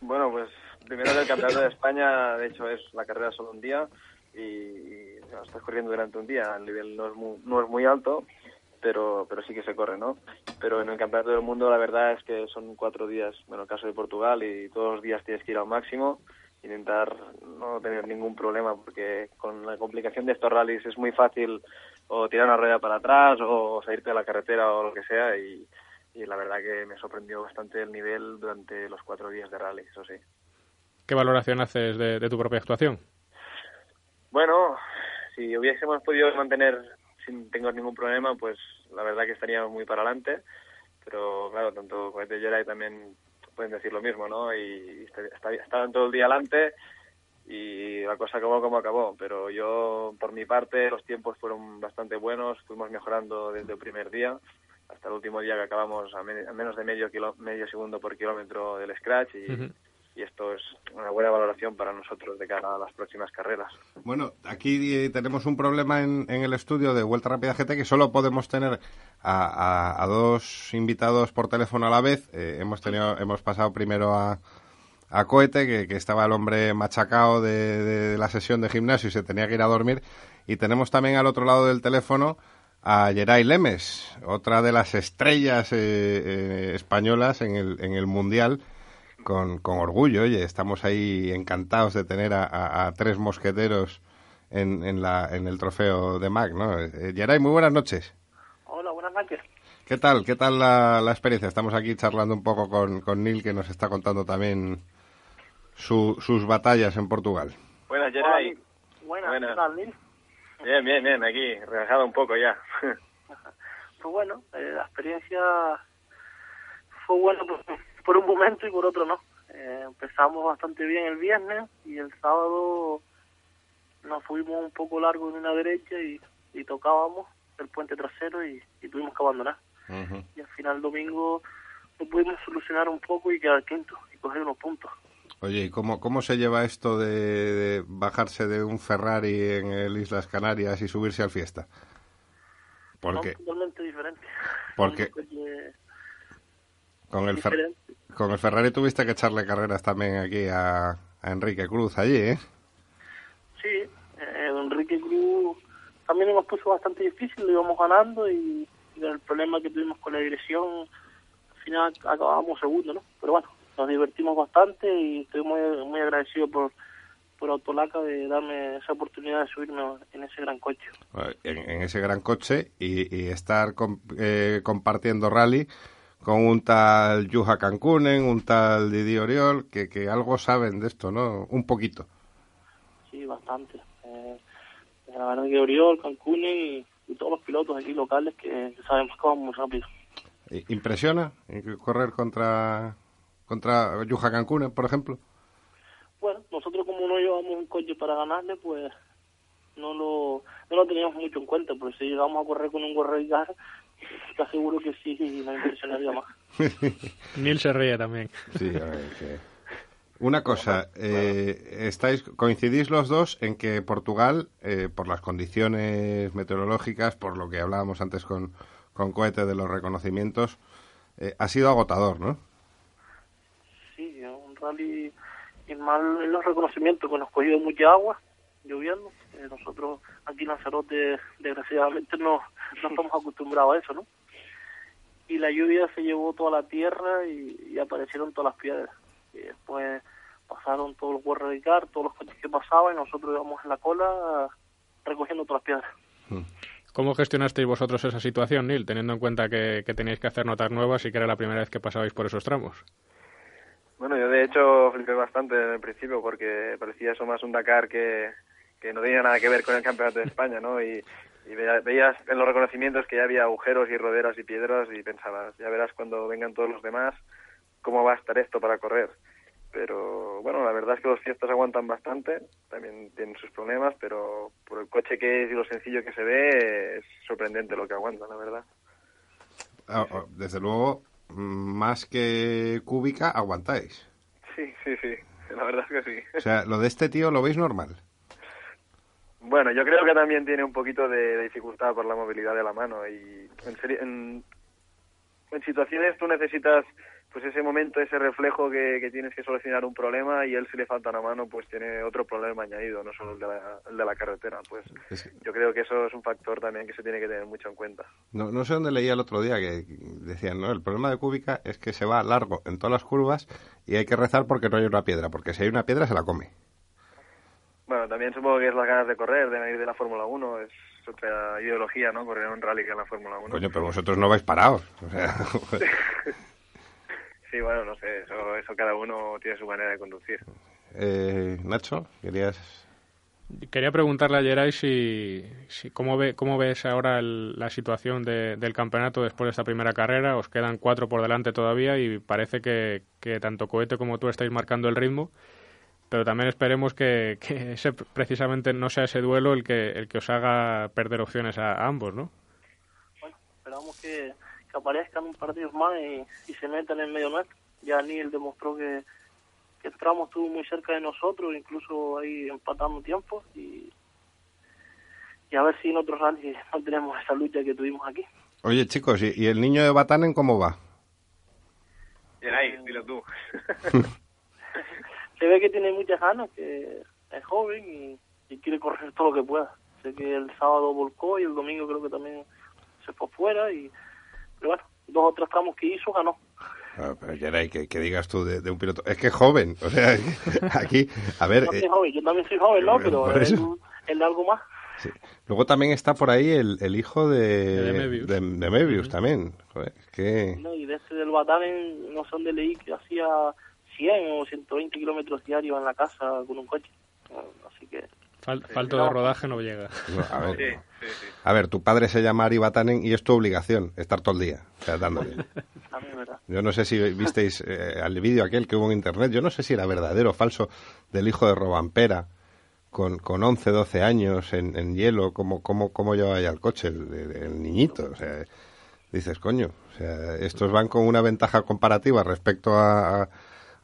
Bueno, pues primero del Campeonato de España, de hecho es la carrera solo un día y, estás corriendo durante un día, el nivel no es muy, no es muy alto, pero, pero sí que se corre, ¿no? Pero en el Campeonato del Mundo la verdad es que son cuatro días, bueno, el caso de Portugal, y todos los días tienes que ir al máximo, intentar no tener ningún problema, porque con la complicación de estos rallies es muy fácil o tirar una rueda para atrás o salirte de la carretera o lo que sea, y, y la verdad que me sorprendió bastante el nivel durante los cuatro días de rally, eso sí. ¿Qué valoración haces de, de tu propia actuación? Bueno, si hubiésemos podido mantener sin tengo ningún problema, pues la verdad que estaríamos muy para adelante. Pero claro, tanto Cohete y también pueden decir lo mismo, ¿no? Y estaban todo el día adelante y la cosa acabó como acabó. Pero yo, por mi parte, los tiempos fueron bastante buenos, fuimos mejorando desde el primer día hasta el último día que acabamos a, me- a menos de medio, kilo- medio segundo por kilómetro del scratch y, y esto es una buena valoración para nosotros de cara a las próximas carreras. Bueno, aquí eh, tenemos un problema en, en el estudio de Vuelta Rápida GT que solo podemos tener a, a- a dos invitados por teléfono a la vez. Eh, hemos tenido, hemos pasado primero a, a Cohete, que, que estaba el hombre machacado de, de la sesión de gimnasio y se tenía que ir a dormir. Y tenemos también al otro lado del teléfono a Geray Lemes, otra de las estrellas eh, eh, españolas en el, en el Mundial, con, con orgullo. Oye, estamos ahí encantados de tener a, a- a tres mosqueteros en, en, la, en el trofeo de Mac, ¿no? Eh, Geray, muy buenas noches. Hola, buenas noches. ¿Qué tal? ¿Qué tal la, la experiencia? Estamos aquí charlando un poco con, con Neil, que nos está contando también su- sus batallas en Portugal. Buenas, Geray. Buenas, Buenas. ¿qué tal, Nil? Bien, bien, bien, aquí, relajado un poco ya. Pues bueno, eh, la experiencia fue buena por, por un momento y por otro no. Eh, empezamos bastante bien el viernes y el sábado nos fuimos un poco largo en una derecha y, y tocábamos el puente trasero y, y tuvimos que abandonar. Y al final domingo lo pudimos solucionar un poco y quedar quinto y coger unos puntos. Oye, ¿y cómo, cómo se lleva esto de, de bajarse de un Ferrari en el Islas Canarias y subirse al Fiesta? Porque totalmente diferentes. Porque- con el, Fer- con el Ferrari tuviste que echarle carreras también aquí a, a Enrique Cruz allí, ¿eh? Sí, eh, Enrique Cruz también nos puso bastante difícil, lo íbamos ganando y, y el problema que tuvimos con la dirección, al final acabábamos segundo, ¿no? Pero bueno, nos divertimos bastante y estoy muy, muy agradecido por, por Autolaca de darme esa oportunidad de subirme en ese gran coche. En, en ese gran coche y, y estar eh, compartiendo rally con un tal Juha Cancunen, un tal Didi Oriol, que, que algo saben de esto, ¿no? Un poquito. Sí, bastante. Eh, la verdad que Oriol, Cancún y, y todos los pilotos aquí locales que, que sabemos que vamos muy rápido. ¿Impresiona correr contra, contra Juha Cancunen, por ejemplo? Bueno, nosotros como no llevamos un coche para ganarle, pues no lo, no lo teníamos mucho en cuenta, pero si llegamos a correr con un Gorregar, te aseguro que sí nos impresionaría más. Neil se ríe también. Sí, a ver, que- Una cosa, eh, estáis, coincidís los dos en que Portugal, eh, por las condiciones meteorológicas, por lo que hablábamos antes con, con Cohete de los reconocimientos, eh, ha sido agotador, ¿no? Rally y mal en los reconocimientos, que nos cogió mucha agua, lloviendo. Eh, nosotros aquí en Lanzarote, desgraciadamente, no, no estamos acostumbrados a eso, ¿no? Y la lluvia se llevó toda la tierra y, y aparecieron todas las piedras. Y después pasaron todos los World Rally Car, todos los coches que pasaban y nosotros íbamos en la cola recogiendo todas las piedras. ¿Cómo gestionasteis vosotros esa situación, Neil, teniendo en cuenta que, que teníais que hacer notas nuevas y que era la primera vez que pasabais por esos tramos? Bueno, yo de hecho flipé bastante en el principio porque parecía eso más un Dakar que, que no tenía nada que ver con el Campeonato de España, ¿no? Y, y veías en los reconocimientos que ya había agujeros y roderas y piedras y pensabas, ya verás cuando vengan todos los demás cómo va a estar esto para correr. Pero bueno, la verdad es que los fiestas aguantan bastante, también tienen sus problemas, pero por el coche que es y lo sencillo que se ve, es sorprendente lo que aguantan, la verdad. Ah, ah, Desde luego, más que cúbica, aguantáis. Sí, sí, sí, la verdad es que sí. O sea, lo de este tío lo veis normal. Bueno, yo creo que también tiene un poquito de, de dificultad por la movilidad de la mano y en, en, en situaciones tú necesitas pues ese momento, ese reflejo que, que tienes que solucionar un problema y él si le falta una mano pues tiene otro problema añadido, no solo el de la, el de la carretera. Pues Es que- yo creo que eso es un factor también que se tiene que tener mucho en cuenta. No, no sé dónde leía el otro día que decían, no, el problema de cúbica es que se va largo en todas las curvas y hay que rezar porque no hay una piedra, porque si hay una piedra se la come. Bueno, también supongo que es las ganas de correr, de venir de la Fórmula 1, es otra ideología, ¿no? Correr en un rally que en la Fórmula 1. Coño, pero vosotros no vais parados. O sea, Sí, bueno, no sé, eso, eso cada uno tiene su manera de conducir. eh, Nacho, querías... Quería preguntarle a Geray si, si cómo, ve, cómo ves ahora el- la situación de- del campeonato después de esta primera carrera. Os quedan cuatro por delante todavía y parece que, que tanto Cohete como tú estáis marcando el ritmo. Pero también esperemos que, que ese precisamente no sea ese duelo el que, el que os haga perder opciones a, a ambos, ¿no? Esperamos que, que aparezcan un partido más y, y se metan en medio nuestro. Ya Neil demostró que, que el tramo estuvo muy cerca de nosotros, incluso ahí empatando tiempo y, y a ver si en otros rally no tenemos esa lucha que tuvimos aquí. Oye, chicos, ¿y, y el niño de Batanen cómo va? Bien ahí, dilo tú. se ve que tiene muchas ganas, que es joven y, y quiere correr todo lo que pueda. Sé que el sábado volcó y el domingo creo que también se fue fuera y pero bueno, dos o tres tramos que hizo ganó. Ah, pero Geray, que, que digas tú de, de un piloto. Es que es joven. O sea, aquí, a ver. Yo, soy eh, joven, yo también soy joven, ¿no? Pero por él, de algo más. luego también está por ahí el, el hijo de, De Mebius. de- de Mebius también. Joder, es que. ¿no? Y de ese del Batanen, no sé dónde leí que hacía 100 o 120 kilómetros diarios en la casa con un coche. Así que Fal- falto de rodaje no llega. No, a ver, a ver, tu padre se llama Ari Batanen y es tu obligación estar todo el día o sea, dándole. verdad. Yo no sé si visteis eh, al vídeo aquel que hubo en internet, yo no sé si era verdadero o falso, del hijo de Robampera, con, con 11, 12 años en, en hielo, cómo, cómo, cómo llevaba ya el coche, el, el- el niñito. O sea, dices, coño, o sea, estos van con una ventaja comparativa respecto a, a,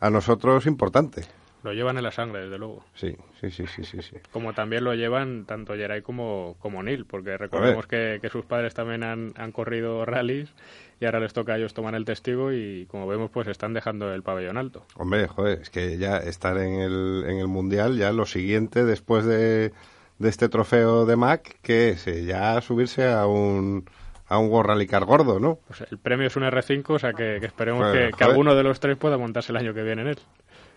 a nosotros importante. Lo llevan en la sangre, desde luego. Sí, sí, sí, sí, sí. sí. Como también lo llevan tanto Geray como, como Neil, porque recordemos que, que sus padres también han, han corrido rallies y ahora les toca a ellos tomar el testigo y como vemos pues están dejando el pabellón alto. Hombre, joder, es que ya estar en el, en el Mundial, ya lo siguiente después de, de este trofeo de Mac, que es Eh, ya subirse a un, a un World Rally Car gordo, ¿no? Pues el premio es un R5, o sea que, que esperemos que, que alguno de los tres pueda montarse el año que viene en él.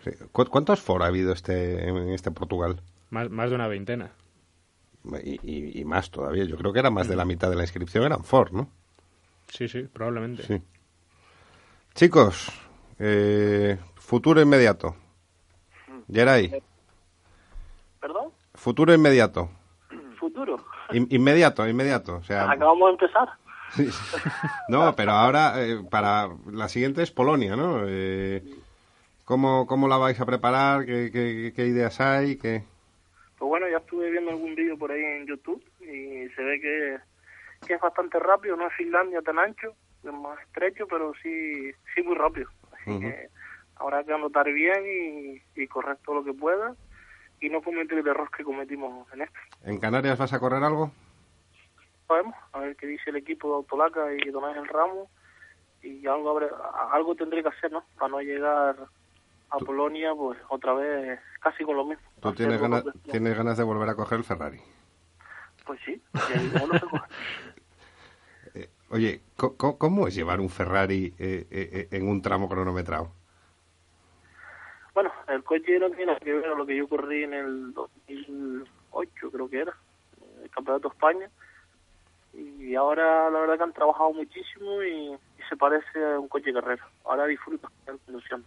Sí. ¿Cu- ¿Cuántos Ford ha habido este, en este Portugal? Más, más de una veintena. Y, y- y más todavía, yo creo que era más de la mitad de la inscripción eran Ford, ¿no? Sí, sí, probablemente. Sí. Chicos, eh, futuro inmediato. Geray, ¿Perdón? futuro inmediato. Futuro. In- inmediato, inmediato. O sea, Acabamos de empezar. Sí. No, pero ahora eh, para la siguiente es Polonia, ¿no? Eh, ¿cómo, ¿Cómo la vais a preparar? ¿Qué, qué, qué ideas hay? ¿Qué... Pues bueno, ya estuve viendo algún vídeo por ahí en YouTube y se ve que, que es bastante rápido, no es Finlandia tan ancho, es más estrecho, pero sí, sí muy rápido. Así Ujú. que habrá que anotar bien y, y correr todo lo que pueda y no cometer el error que cometimos en este. ¿En Canarias vas a correr algo? Sabemos, a ver qué dice el equipo de Autolaca y Don Ángel Ramos y algo, habré- algo tendré que hacer, ¿no? Para no llegar a Polonia, pues otra vez casi con lo mismo. ¿Tú tienes ganas, tienes ganas de volver a coger el Ferrari? Pues sí. Eh, oye, co- ¿cómo es llevar un Ferrari eh, eh, eh, en un tramo cronometrado? Bueno, el coche no tiene que ver lo que yo corrí en el 2008, creo que era, el Campeonato de España. Y ahora la verdad que han trabajado muchísimo y, y se parece a un coche carrera. Ahora disfruto de la conducción.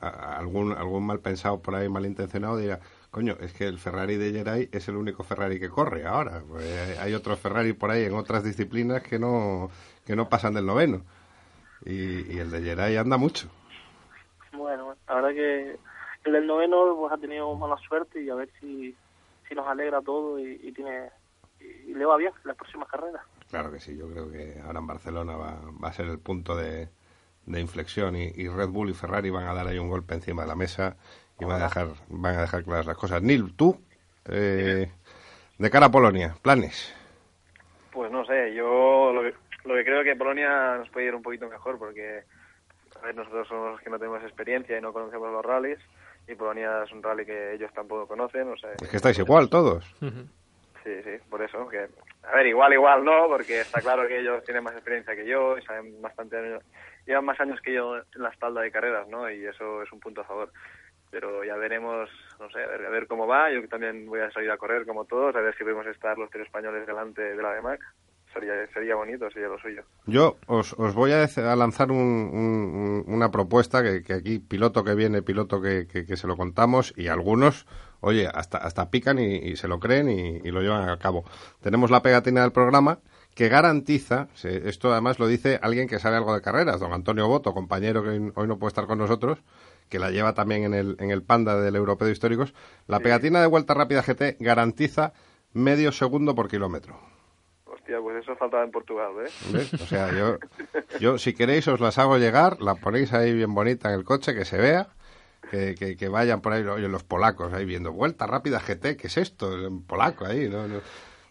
A- algún, algún mal pensado por ahí, malintencionado, dirá, coño, es que el Ferrari de Geray es el único Ferrari que corre ahora. Pues hay- hay otros Ferrari por ahí en otras disciplinas que no, que no pasan del noveno. Y, y el de Geray anda mucho. Bueno, la verdad que el del noveno pues ha tenido mala suerte y a ver si, si nos alegra todo y, y tiene y le va bien las próximas carreras. Claro que sí, yo creo que ahora en Barcelona va, va a ser el punto de, de inflexión y, y Red Bull y Ferrari van a dar ahí un golpe encima de la mesa y van a dejar, van a dejar claras las cosas. Neil, tú, eh, de cara a Polonia, planes. Pues no sé, yo lo que, lo que creo que Polonia nos puede ir un poquito mejor porque a ver, nosotros somos los que no tenemos experiencia y no conocemos los rallies y Polonia es un rally que ellos tampoco conocen, o sea, Es que estáis igual todos. Sí, sí, por eso. Que, a ver, igual, igual no, porque está claro que ellos tienen más experiencia que yo y saben bastante años, llevan más años que yo en la espalda de carreras, ¿no? Y eso es un punto a favor. Pero ya veremos, no sé, a ver, a ver cómo va. Yo también voy a salir a correr como todos, a ver si podemos estar los tres españoles delante de la de Mac. Sería, sería bonito, sería lo suyo. Yo os, os voy a, a lanzar un- un- un- una propuesta que, que aquí, piloto que viene, piloto que, que- se lo contamos, y algunos, oye, hasta, hasta pican y, se lo creen y lo llevan a cabo. Tenemos la pegatina del programa que garantiza, esto además lo dice alguien que sabe algo de carreras, don Antonio Boto, compañero que hoy no puede estar con nosotros, que la lleva también en el, en el Panda del Europeo de Históricos. La pegatina de Vuelta Rápida GT garantiza medio segundo por kilómetro. Hostia, pues eso faltaba en Portugal, ¿eh? ¿Ves? O sea, yo, yo si queréis os las hago llegar, la ponéis ahí bien bonita en el coche, que se vea, que, que, que vayan por ahí, oye, los polacos ahí viendo, vuelta rápida GT, ¿qué es esto? En polaco ahí, ¿no? No,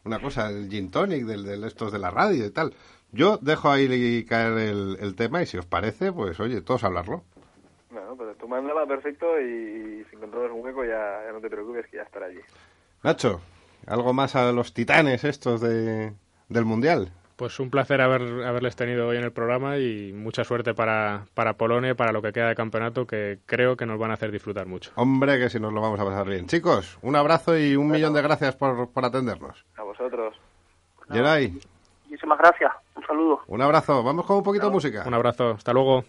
Una cosa, el gin tonic del, del estos de la radio y tal. Yo dejo ahí caer el, el tema y si os parece, pues oye, todos hablarlo. No, ¿no? Pero tú mándala perfecto y, si encontramos un hueco ya, ya no te preocupes que ya estará allí. Nacho, algo más a los titanes estos de, del Mundial. Pues un placer haber, haberles tenido hoy en el programa y mucha suerte para, para Polonia y para lo que queda de campeonato que creo que nos van a hacer disfrutar mucho. Hombre, que si nos lo vamos a pasar bien. Chicos, un abrazo y un millón de gracias por, por atendernos. A vosotros. Geray, Muchísimas gracias. Un saludo. un abrazo. Vamos con un poquito de música. Un abrazo, hasta luego.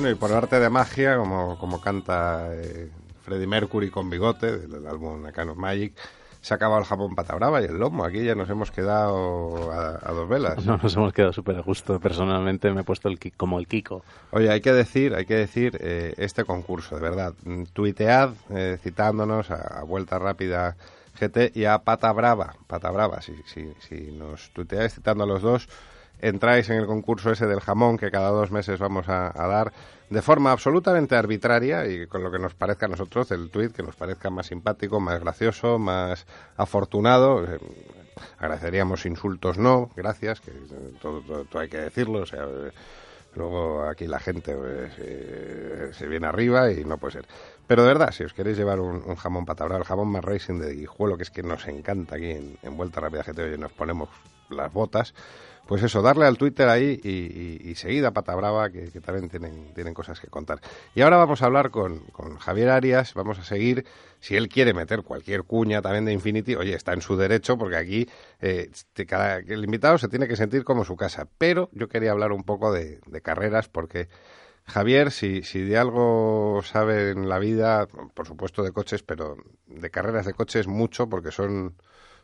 Bueno, y por arte de magia, como, como canta eh, Freddie Mercury con bigote del, álbum A Kind of Magic, se ha acabado el jamón pata brava y el lomo. Aquí ya nos hemos quedado a, a dos velas. No, nos hemos quedado súper a gusto. Personalmente me he puesto el como el Kiko. Oye, hay que decir, hay que decir eh, este concurso, de verdad. Mm, Tuitead eh, citándonos a, a Vuelta Rápida GT y a Pata Brava. Pata Brava, si, si, si nos tuiteáis citando a los dos, entráis en el concurso ese del jamón que cada dos meses vamos a, a dar de forma absolutamente arbitraria y con lo que nos parezca a nosotros el tuit, que nos parezca más simpático, más gracioso, más afortunado. Eh, agradeceríamos insultos no, gracias, que eh, todo, todo- todo hay que decirlo, o sea, eh, luego aquí la gente pues, se viene arriba y no puede ser. Pero de verdad, si os queréis llevar un, un jamón patabrado, el jamón más racing de Guijuelo, que es que nos encanta aquí en, en Vuelta Rápida GT, y nos ponemos las botas, pues eso, darle al Twitter ahí y, y, y seguid a Pata Brava, que, también tienen, tienen cosas que contar. Y ahora vamos a hablar con, con Javier Arias, vamos a seguir, si él quiere meter cualquier cuña también de Infinity, oye, está en su derecho, porque aquí eh, cada, el invitado se tiene que sentir como su casa. Pero yo quería hablar un poco de, de carreras, porque Javier, si, si de algo sabe en la vida, por supuesto de coches, pero de carreras de coches mucho, porque son,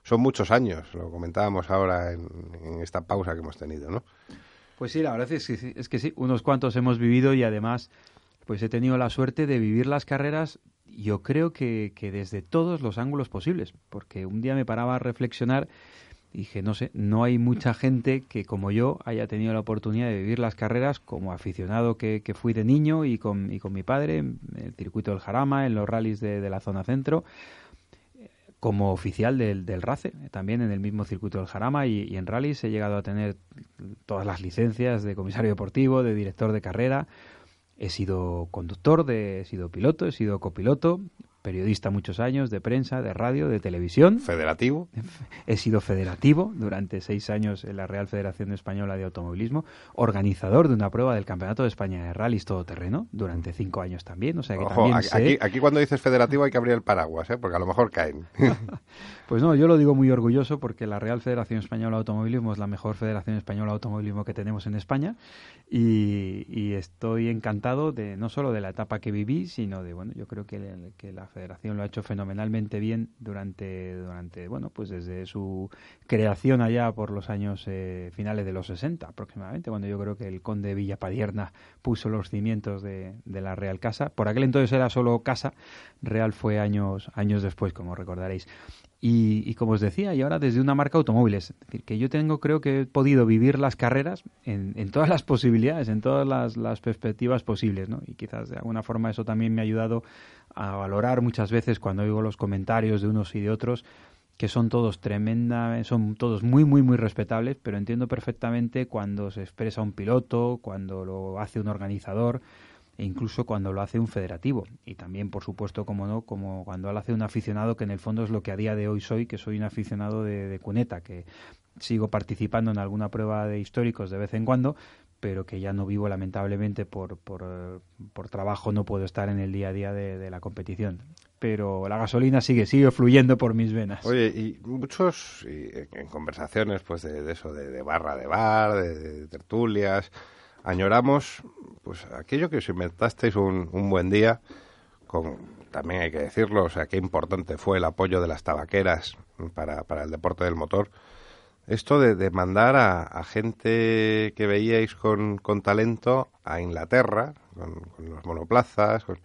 son muchos años, lo comentábamos ahora en, esta pausa que hemos tenido, ¿no? Pues sí, la verdad es que, sí, es que sí, unos cuantos hemos vivido y además pues he tenido la suerte de vivir las carreras yo creo que, que desde todos los ángulos posibles, porque un día me paraba a reflexionar y dije, no sé, no hay mucha gente que como yo haya tenido la oportunidad de vivir las carreras como aficionado que, que fui de niño y con, y con mi padre en el circuito del Jarama, en los rallies de, de la zona centro, como oficial del, del RACE, también en el mismo circuito del Jarama y, en rallies he llegado a tener todas las licencias de comisario deportivo, de director de carrera, he sido conductor, de, he sido piloto, he sido copiloto, periodista muchos años, de prensa, de radio, de televisión. Federativo. He sido federativo durante seis años en la Real Federación Española de Automovilismo, organizador de una prueba del Campeonato de España de Rallys Todoterreno durante cinco años también, o sea que Ojo, también aquí, sé- aquí, aquí cuando dices federativo hay que abrir el paraguas, ¿eh? porque a lo mejor caen. Pues no, yo lo digo muy orgulloso porque la Real Federación Española de Automovilismo es la mejor Federación Española de Automovilismo que tenemos en España y, y estoy encantado de no solo de la etapa que viví, sino de, bueno, yo creo que, que la Federación lo ha hecho fenomenalmente bien durante, durante bueno, pues desde su creación allá por los años eh, finales de los 60 aproximadamente, cuando yo creo que el conde Villapadierna puso los cimientos de, de la Real Casa. Por aquel entonces era solo casa, Real fue años, años después, como recordaréis. Y, como os decía, y ahora desde una marca automóviles. Es decir, que yo tengo, creo que he podido vivir las carreras en, en todas las posibilidades, en todas las, las perspectivas posibles, ¿no? Y quizás de alguna forma eso también me ha ayudado a valorar muchas veces cuando oigo los comentarios de unos y de otros que son todos tremenda, son todos muy, muy, muy respetables, pero entiendo perfectamente cuando se expresa un piloto, cuando lo hace un organizador, e incluso cuando lo hace un federativo. Y también por supuesto como no como cuando lo hace un aficionado que en el fondo es lo que a día de hoy soy que soy un aficionado de, de cuneta que sigo participando en alguna prueba de históricos de vez en cuando pero que ya no vivo lamentablemente por, por, eh, por trabajo no puedo estar en el día a día de, la competición pero la gasolina sigue sigue fluyendo por mis venas Oye, y muchos y en, conversaciones pues de, eso, de, de barra de bar, de, de tertulias, añoramos pues aquello que os inventasteis un, un buen día, con también hay que decirlo, o sea, qué importante fue el apoyo de las tabaqueras para, para el deporte del motor. Esto de, de mandar a, gente que veíais con, con talento a Inglaterra, con, con los monoplazas, con-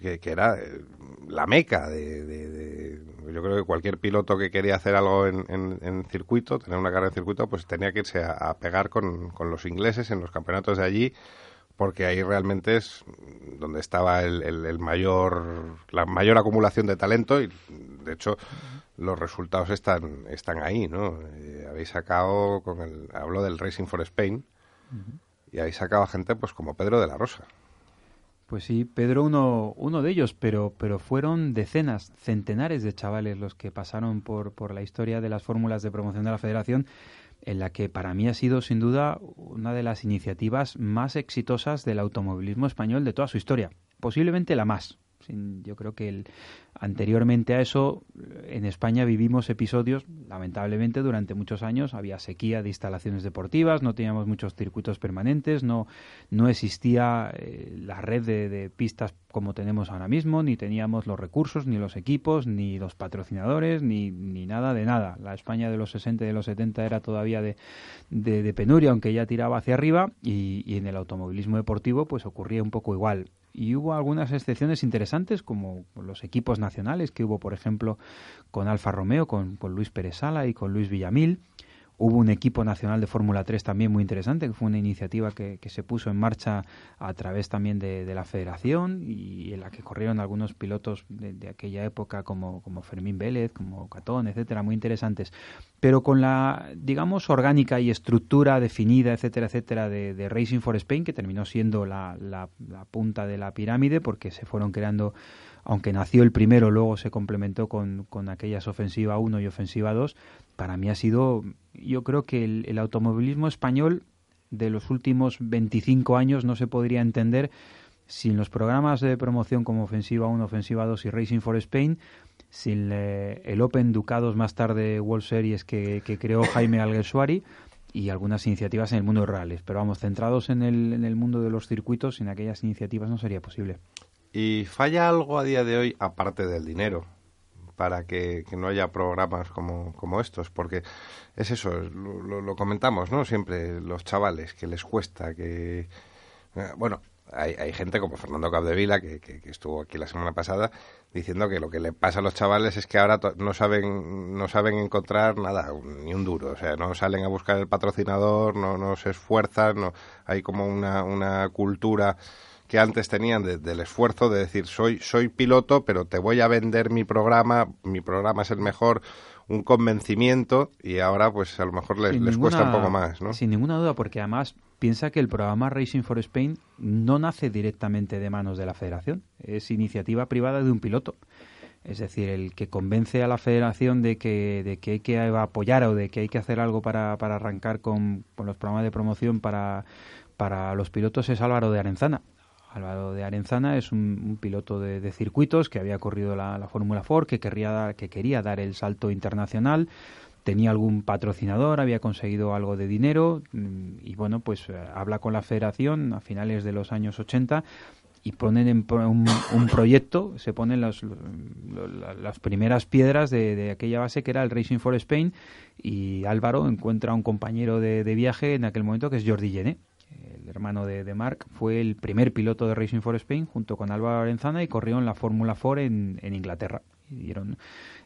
que, que era eh, la meca de, de- de- Yo creo que cualquier piloto que quería hacer algo en, en- en circuito, tener una carrera en circuito, pues tenía que irse a, a pegar con, con los ingleses en los campeonatos de allí, porque ahí realmente es donde estaba el, el- el mayor, la mayor acumulación de talento y, de hecho, los resultados están, están ahí, ¿no? Eh, habéis sacado, con el, hablo del Racing for Spain, y habéis sacado a gente pues como Pedro de la Rosa. Pues sí, Pedro uno, uno de ellos, pero, pero fueron decenas, centenares de chavales los que pasaron por, por la historia de las fórmulas de promoción de la federación, en la que para mí ha sido sin duda una de las iniciativas más exitosas del automovilismo español de toda su historia, posiblemente la más. Yo creo que el- anteriormente a eso en España vivimos episodios, lamentablemente durante muchos años había sequía de instalaciones deportivas, no teníamos muchos circuitos permanentes, no, no existía eh, la red de, de pistas como tenemos ahora mismo, ni teníamos los recursos, ni los equipos, ni los patrocinadores, ni, ni nada de nada. La España de los 60 y de los 70 era todavía de, de, de penuria, aunque ya tiraba hacia arriba, y, y en el automovilismo deportivo pues ocurría un poco igual. Y hubo algunas excepciones interesantes, como los equipos nacionales que hubo, por ejemplo, con Alfa Romeo, con, Luis Pérez Sala y con Luis Villamil. Hubo un equipo nacional de Fórmula 3 también muy interesante, que fue una iniciativa que, que se puso en marcha a través también de, de la federación y en la que corrieron algunos pilotos de, de aquella época como, como Fermín Vélez, como Catón, etcétera, muy interesantes. Pero con la, digamos, orgánica y estructura definida, etcétera, etcétera, de, Racing for Spain, que terminó siendo la, la- la punta de la pirámide, porque se fueron creando aunque nació el primero, luego se complementó con, con aquellas ofensiva 1 y ofensiva 2, para mí ha sido, yo creo que el, automovilismo español de los últimos 25 años no se podría entender sin los programas de promoción como Ofensiva 1, Ofensiva 2 y Racing for Spain, sin eh, el Open Ducados más tarde World Series que, creó Jaime Alguersuari y algunas iniciativas en el mundo de rallies. Pero vamos, centrados en el mundo de los circuitos, sin aquellas iniciativas no sería posible. ¿Y falla algo a día de hoy, aparte del dinero, para que, que no haya programas como, como estos? Porque es eso, lo, comentamos, ¿no? Siempre los chavales, que les cuesta, que... eh, Bueno, hay, hay gente como Fernando Capdevila, que, que, estuvo aquí la semana pasada, diciendo que lo que le pasa a los chavales es que ahora no saben, no saben encontrar nada, ni un duro. O sea, no salen a buscar el patrocinador, no, no se esfuerzan, no, hay como una, una cultura que antes tenían de- del esfuerzo de decir soy soy piloto pero te voy a vender mi programa mi programa es el mejor un convencimiento y ahora pues a lo mejor les, les cuesta un poco más ¿no? Sin ninguna duda, porque además piensa que el programa Racing for Spain no nace directamente de manos de la federación, es iniciativa privada de un piloto. Es decir, el que convence a la federación de que, de que hay que apoyar o de que hay que hacer algo para, para arrancar con, con los programas de promoción para, para los pilotos es Álvaro de Arenzana. Álvaro de Arenzana es un, piloto de, circuitos que había corrido la, la Fórmula Ford, que, querría que quería dar el salto internacional, tenía algún patrocinador, había conseguido algo de dinero mm, y bueno, pues eh, habla con la federación a finales de los años 80 y ponen en un, un proyecto, se ponen las, primeras piedras de, aquella base que era el Racing for Spain y Álvaro encuentra a un compañero de, viaje en aquel momento que es Jordi Gené, el hermano de, de Marc, fue el primer piloto de Racing for Spain junto con Álvaro Arenzana y corrió en la Fórmula Ford en, en Inglaterra. Y dieron,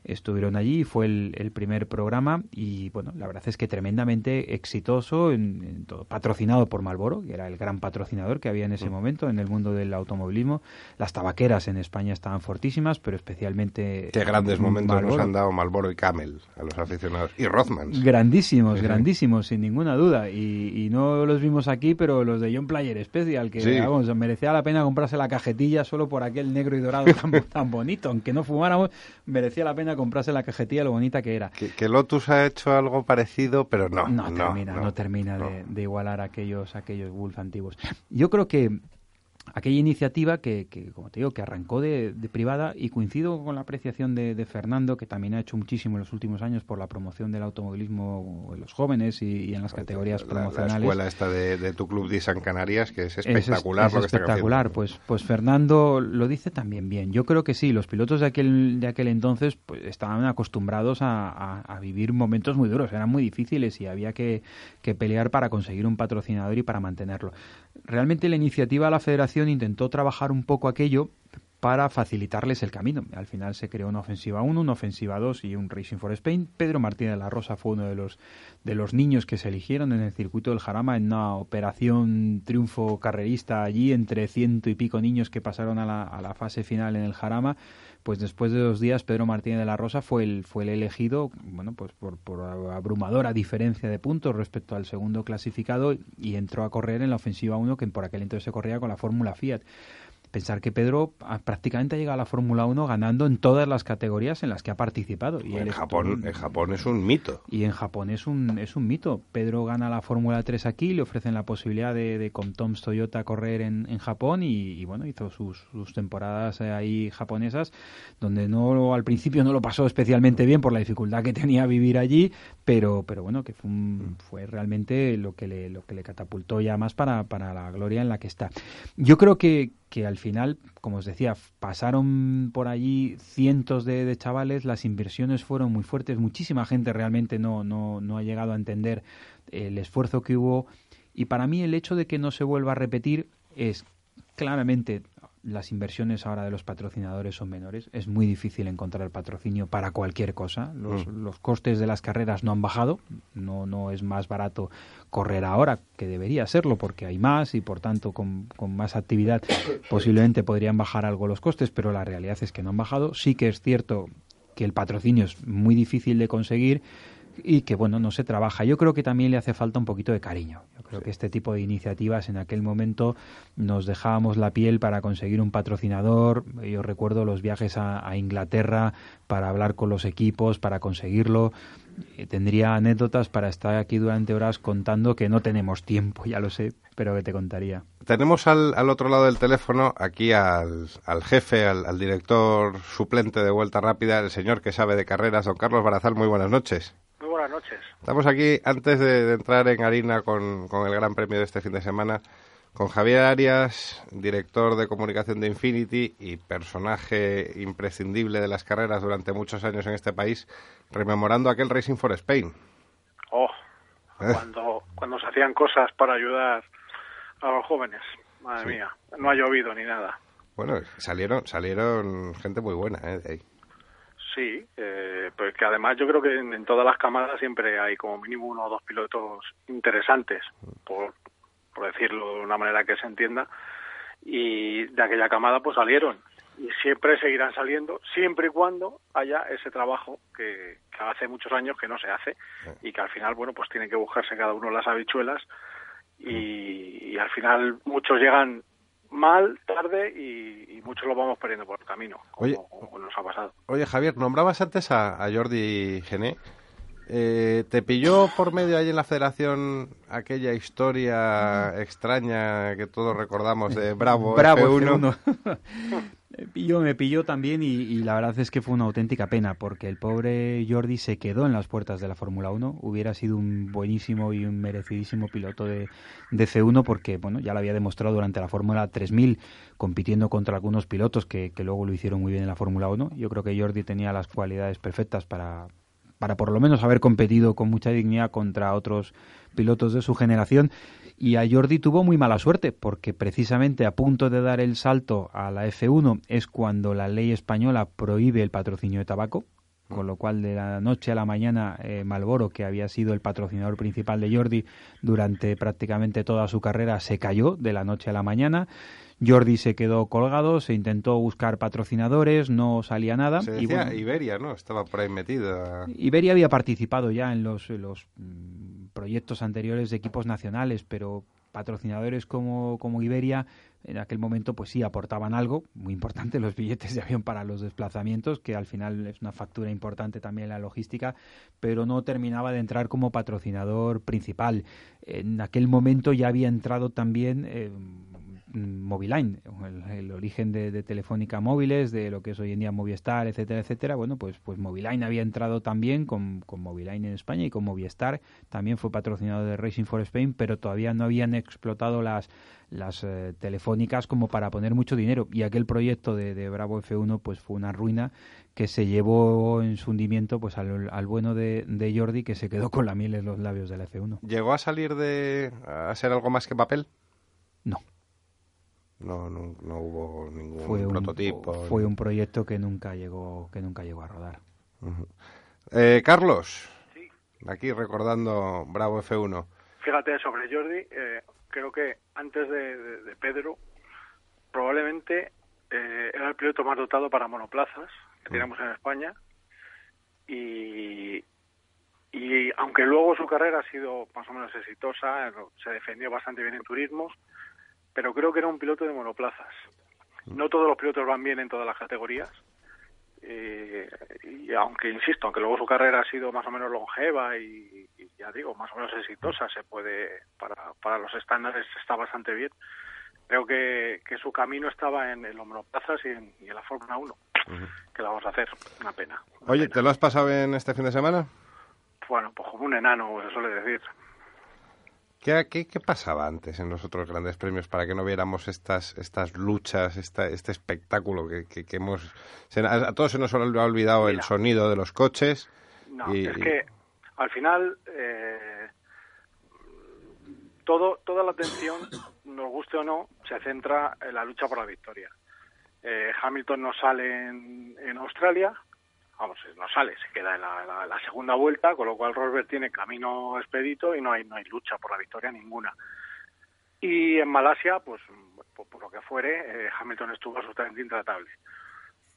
estuvieron allí, fue el, el primer programa y bueno, la verdad es que tremendamente exitoso, en, en todo, patrocinado por Marlboro, que era el gran patrocinador que había en ese momento en el mundo del automovilismo. Las tabaqueras en España estaban fortísimas, pero especialmente... qué grandes momentos nos han dado Malboro y Camel a los aficionados y Rothmans Grandísimos, Sí, sí. grandísimos, sin ninguna duda. Y, y no los vimos aquí, pero los de John Player Special, que Sí. vamos, merecía la pena comprarse la cajetilla solo por aquel negro y dorado tan, tan bonito. Aunque no fumáramos, merecía la pena comprarse la cajetilla, lo bonita que era. que, que Lotus ha hecho algo parecido pero no No, termina, no, termina De, de igualar aquellos, aquellos Wolf antiguos. Yo creo que aquella iniciativa que, que, como te digo, que arrancó de, de privada y coincido con la apreciación de, de Fernando, que también ha hecho muchísimo en los últimos años por la promoción del automovilismo en los jóvenes y, y en las categorías la, la promocionales. escuela esta de, de tu club de San Canarias que es Es- espectacular es lo que están espectacular. Pues, pues Fernando lo dice también bien. Yo creo que sí, los pilotos de aquel, de aquel entonces pues, estaban acostumbrados a, a- a vivir momentos muy duros, eran muy difíciles y había que, que pelear para conseguir un patrocinador y para mantenerlo. Realmente la iniciativa de la federación intentó trabajar un poco aquello para facilitarles el camino. Al final se creó una ofensiva 1, una ofensiva 2 y un Racing for Spain. Pedro Martínez de la Rosa fue uno de los, de los niños que se eligieron en el circuito del Jarama en una operación triunfo carrerista allí entre ciento y pico niños que pasaron a la, a la fase final en el Jarama pues después de dos días Pedro Martínez de la Rosa fue el, fue el elegido, bueno, pues por, por abrumadora diferencia de puntos respecto al segundo clasificado y entró a correr en la ofensiva 1 que por aquel entonces se corría con la fórmula Fiat pensar que Pedro ha- prácticamente ha llegado a la Fórmula 1 ganando en todas las categorías en las que ha participado. Y En Japón, en Japón es un mito. y en Japón es un, es un mito. Pedro gana la Fórmula 3 aquí, le ofrecen la posibilidad de, de con Tom's Toyota correr en, en Japón y, y, bueno, hizo sus, sus temporadas ahí japonesas, donde no al principio no lo pasó especialmente bien por la dificultad que tenía vivir allí, pero, pero bueno, que fue, un- fue realmente lo que, le, lo que le catapultó ya más para, para la gloria en la que está. Yo creo que, que al final, como os decía, pasaron por allí cientos de, chavales, las inversiones fueron muy fuertes, muchísima gente realmente no, no, no ha llegado a entender el esfuerzo que hubo. Y para mí el hecho de que no se vuelva a repetir es claramente las inversiones ahora de los patrocinadores son menores. Es muy difícil encontrar patrocinio para cualquier cosa. Los, Mm. los costes de las carreras no han bajado. No, no es más barato correr ahora, que debería serlo, porque hay más y por tanto con, con más actividad posiblemente podrían bajar algo los costes, pero la realidad es que no han bajado. Sí que es cierto que el patrocinio es muy difícil de conseguir y que bueno no se trabaja. Yo creo que también le hace falta un poquito de cariño. Yo creo que este tipo de iniciativas en aquel momento nos dejábamos la piel para conseguir un patrocinador. Yo recuerdo los viajes a, a Inglaterra para hablar con los equipos para conseguirlo. Eh, tendría anécdotas para estar aquí durante horas contando que no tenemos tiempo ya lo sé pero que te contaría. Tenemos al, al otro lado del teléfono aquí al, al jefe, al, al director suplente de Vuelta Rápida, el señor que sabe de carreras, don Carlos Barazal. Muy buenas noches. Buenas noches. Estamos aquí, antes de, de entrar en harina con, con el Gran Premio de este fin de semana, con Javier Arias, director de comunicación de Infinity y personaje imprescindible de las carreras durante muchos años en este país, rememorando aquel Racing for Spain. Oh, Eh. cuando, cuando se hacían cosas para ayudar a los jóvenes. Madre Sí. mía, no ha llovido ni nada. Bueno, salieron, salieron gente muy buena ¿eh? de ahí. Sí, eh, pues que además yo creo que en, en todas las camadas siempre hay como mínimo uno o dos pilotos interesantes, por, por decirlo de una manera que se entienda, y de aquella camada pues salieron. Y siempre seguirán saliendo siempre y cuando haya ese trabajo que, que hace muchos años que no se hace y que al final bueno pues tienen que buscarse cada uno las habichuelas y, y al final muchos llegan mal tarde y, y muchos lo vamos perdiendo por el camino como, Oye. como nos ha pasado Oye, Javier, nombrabas antes a, a Jordi Gené. Eh, ¿Te pilló por medio ahí en la federación aquella historia extraña que todos recordamos de Bravo, Bravo F1? Me pilló, me pilló también y, la verdad es que fue una auténtica pena porque el pobre Jordi se quedó en las puertas de la Fórmula 1. Hubiera sido un buenísimo y un merecidísimo piloto de, de F1 porque bueno ya lo había demostrado durante la Fórmula 3000 compitiendo contra algunos pilotos que, que luego lo hicieron muy bien en la Fórmula 1. Yo creo que Jordi tenía las cualidades perfectas para, para por lo menos haber competido con mucha dignidad contra otros pilotos de su generación. Y a Jordi tuvo muy mala suerte, porque precisamente a punto de dar el salto a la F1 es cuando la ley española prohíbe el patrocinio de tabaco, con lo cual de la noche a la mañana eh, Malboro, que había sido el patrocinador principal de Jordi durante prácticamente toda su carrera, se cayó de la noche a la mañana. Jordi se quedó colgado, se intentó buscar patrocinadores, no salía nada. Se y decía bueno, Iberia, ¿no? Estaba por ahí metida. Iberia había participado ya en los, en los mm, proyectos anteriores de equipos nacionales, pero patrocinadores como, como Iberia en aquel momento pues sí aportaban algo muy importante los billetes de avión para los desplazamientos que al final es una factura importante también en la logística pero no terminaba de entrar como patrocinador principal en aquel momento ya había entrado también eh, Moviline, el, el origen de, de, Telefónica Móviles, de lo que es hoy en día Movistar, etcétera, etcétera. Bueno, pues, pues Moviline había entrado también con, con Moviline en España y con Movistar. También fue patrocinado de Racing for Spain, pero todavía no habían explotado las, las eh, telefónicas como para poner mucho dinero. Y aquel proyecto de, de, Bravo F1 pues fue una ruina que se llevó en su hundimiento pues al, al bueno de, de, Jordi que se quedó con la miel en los labios de la F1. ¿Llegó a salir de a ser algo más que papel? No. No, no, no hubo ningún Fue un, prototipo. fue un proyecto que nunca llegó, que nunca llegó a rodar. Eh, Carlos, aquí recordando Bravo F1. Fíjate, sobre Jordi, eh, creo que antes de, de- de Pedro, probablemente eh, era el piloto más dotado para monoplazas que tenemos en España. Y, y aunque luego su carrera ha sido más o menos exitosa, se defendió bastante bien en turismos, pero creo que era un piloto de monoplazas. No todos los pilotos van bien en todas las categorías. Eh, y aunque, insisto, aunque luego su carrera ha sido más o menos longeva y, y ya digo, más o menos exitosa, se puede, para, para los estándares está bastante bien. Creo que, que su camino estaba en, en los monoplazas y en, y en la Fórmula 1. que la vamos a hacer? Una pena. Oye, ¿te lo has pasado en este fin de semana? Bueno, pues como un enano, se suele decir. ¿Qué, qué, qué pasaba antes en los otros grandes premios para que no viéramos estas estas luchas, esta, este espectáculo que, que, que hemos... se- a, a todos se nos ha olvidado el sonido de los coches. No, y, es que al final eh, todo, toda la atención, nos guste o no, se centra en la lucha por la victoria. Eh, Hamilton no sale en, en Australia, vamos, no sale, se queda en la, segunda vuelta, con lo cual Rosberg tiene camino expedito y no hay, no hay lucha por la victoria ninguna. Y en Malasia, pues por, por lo que fuere, eh, Hamilton estuvo absolutamente intratable.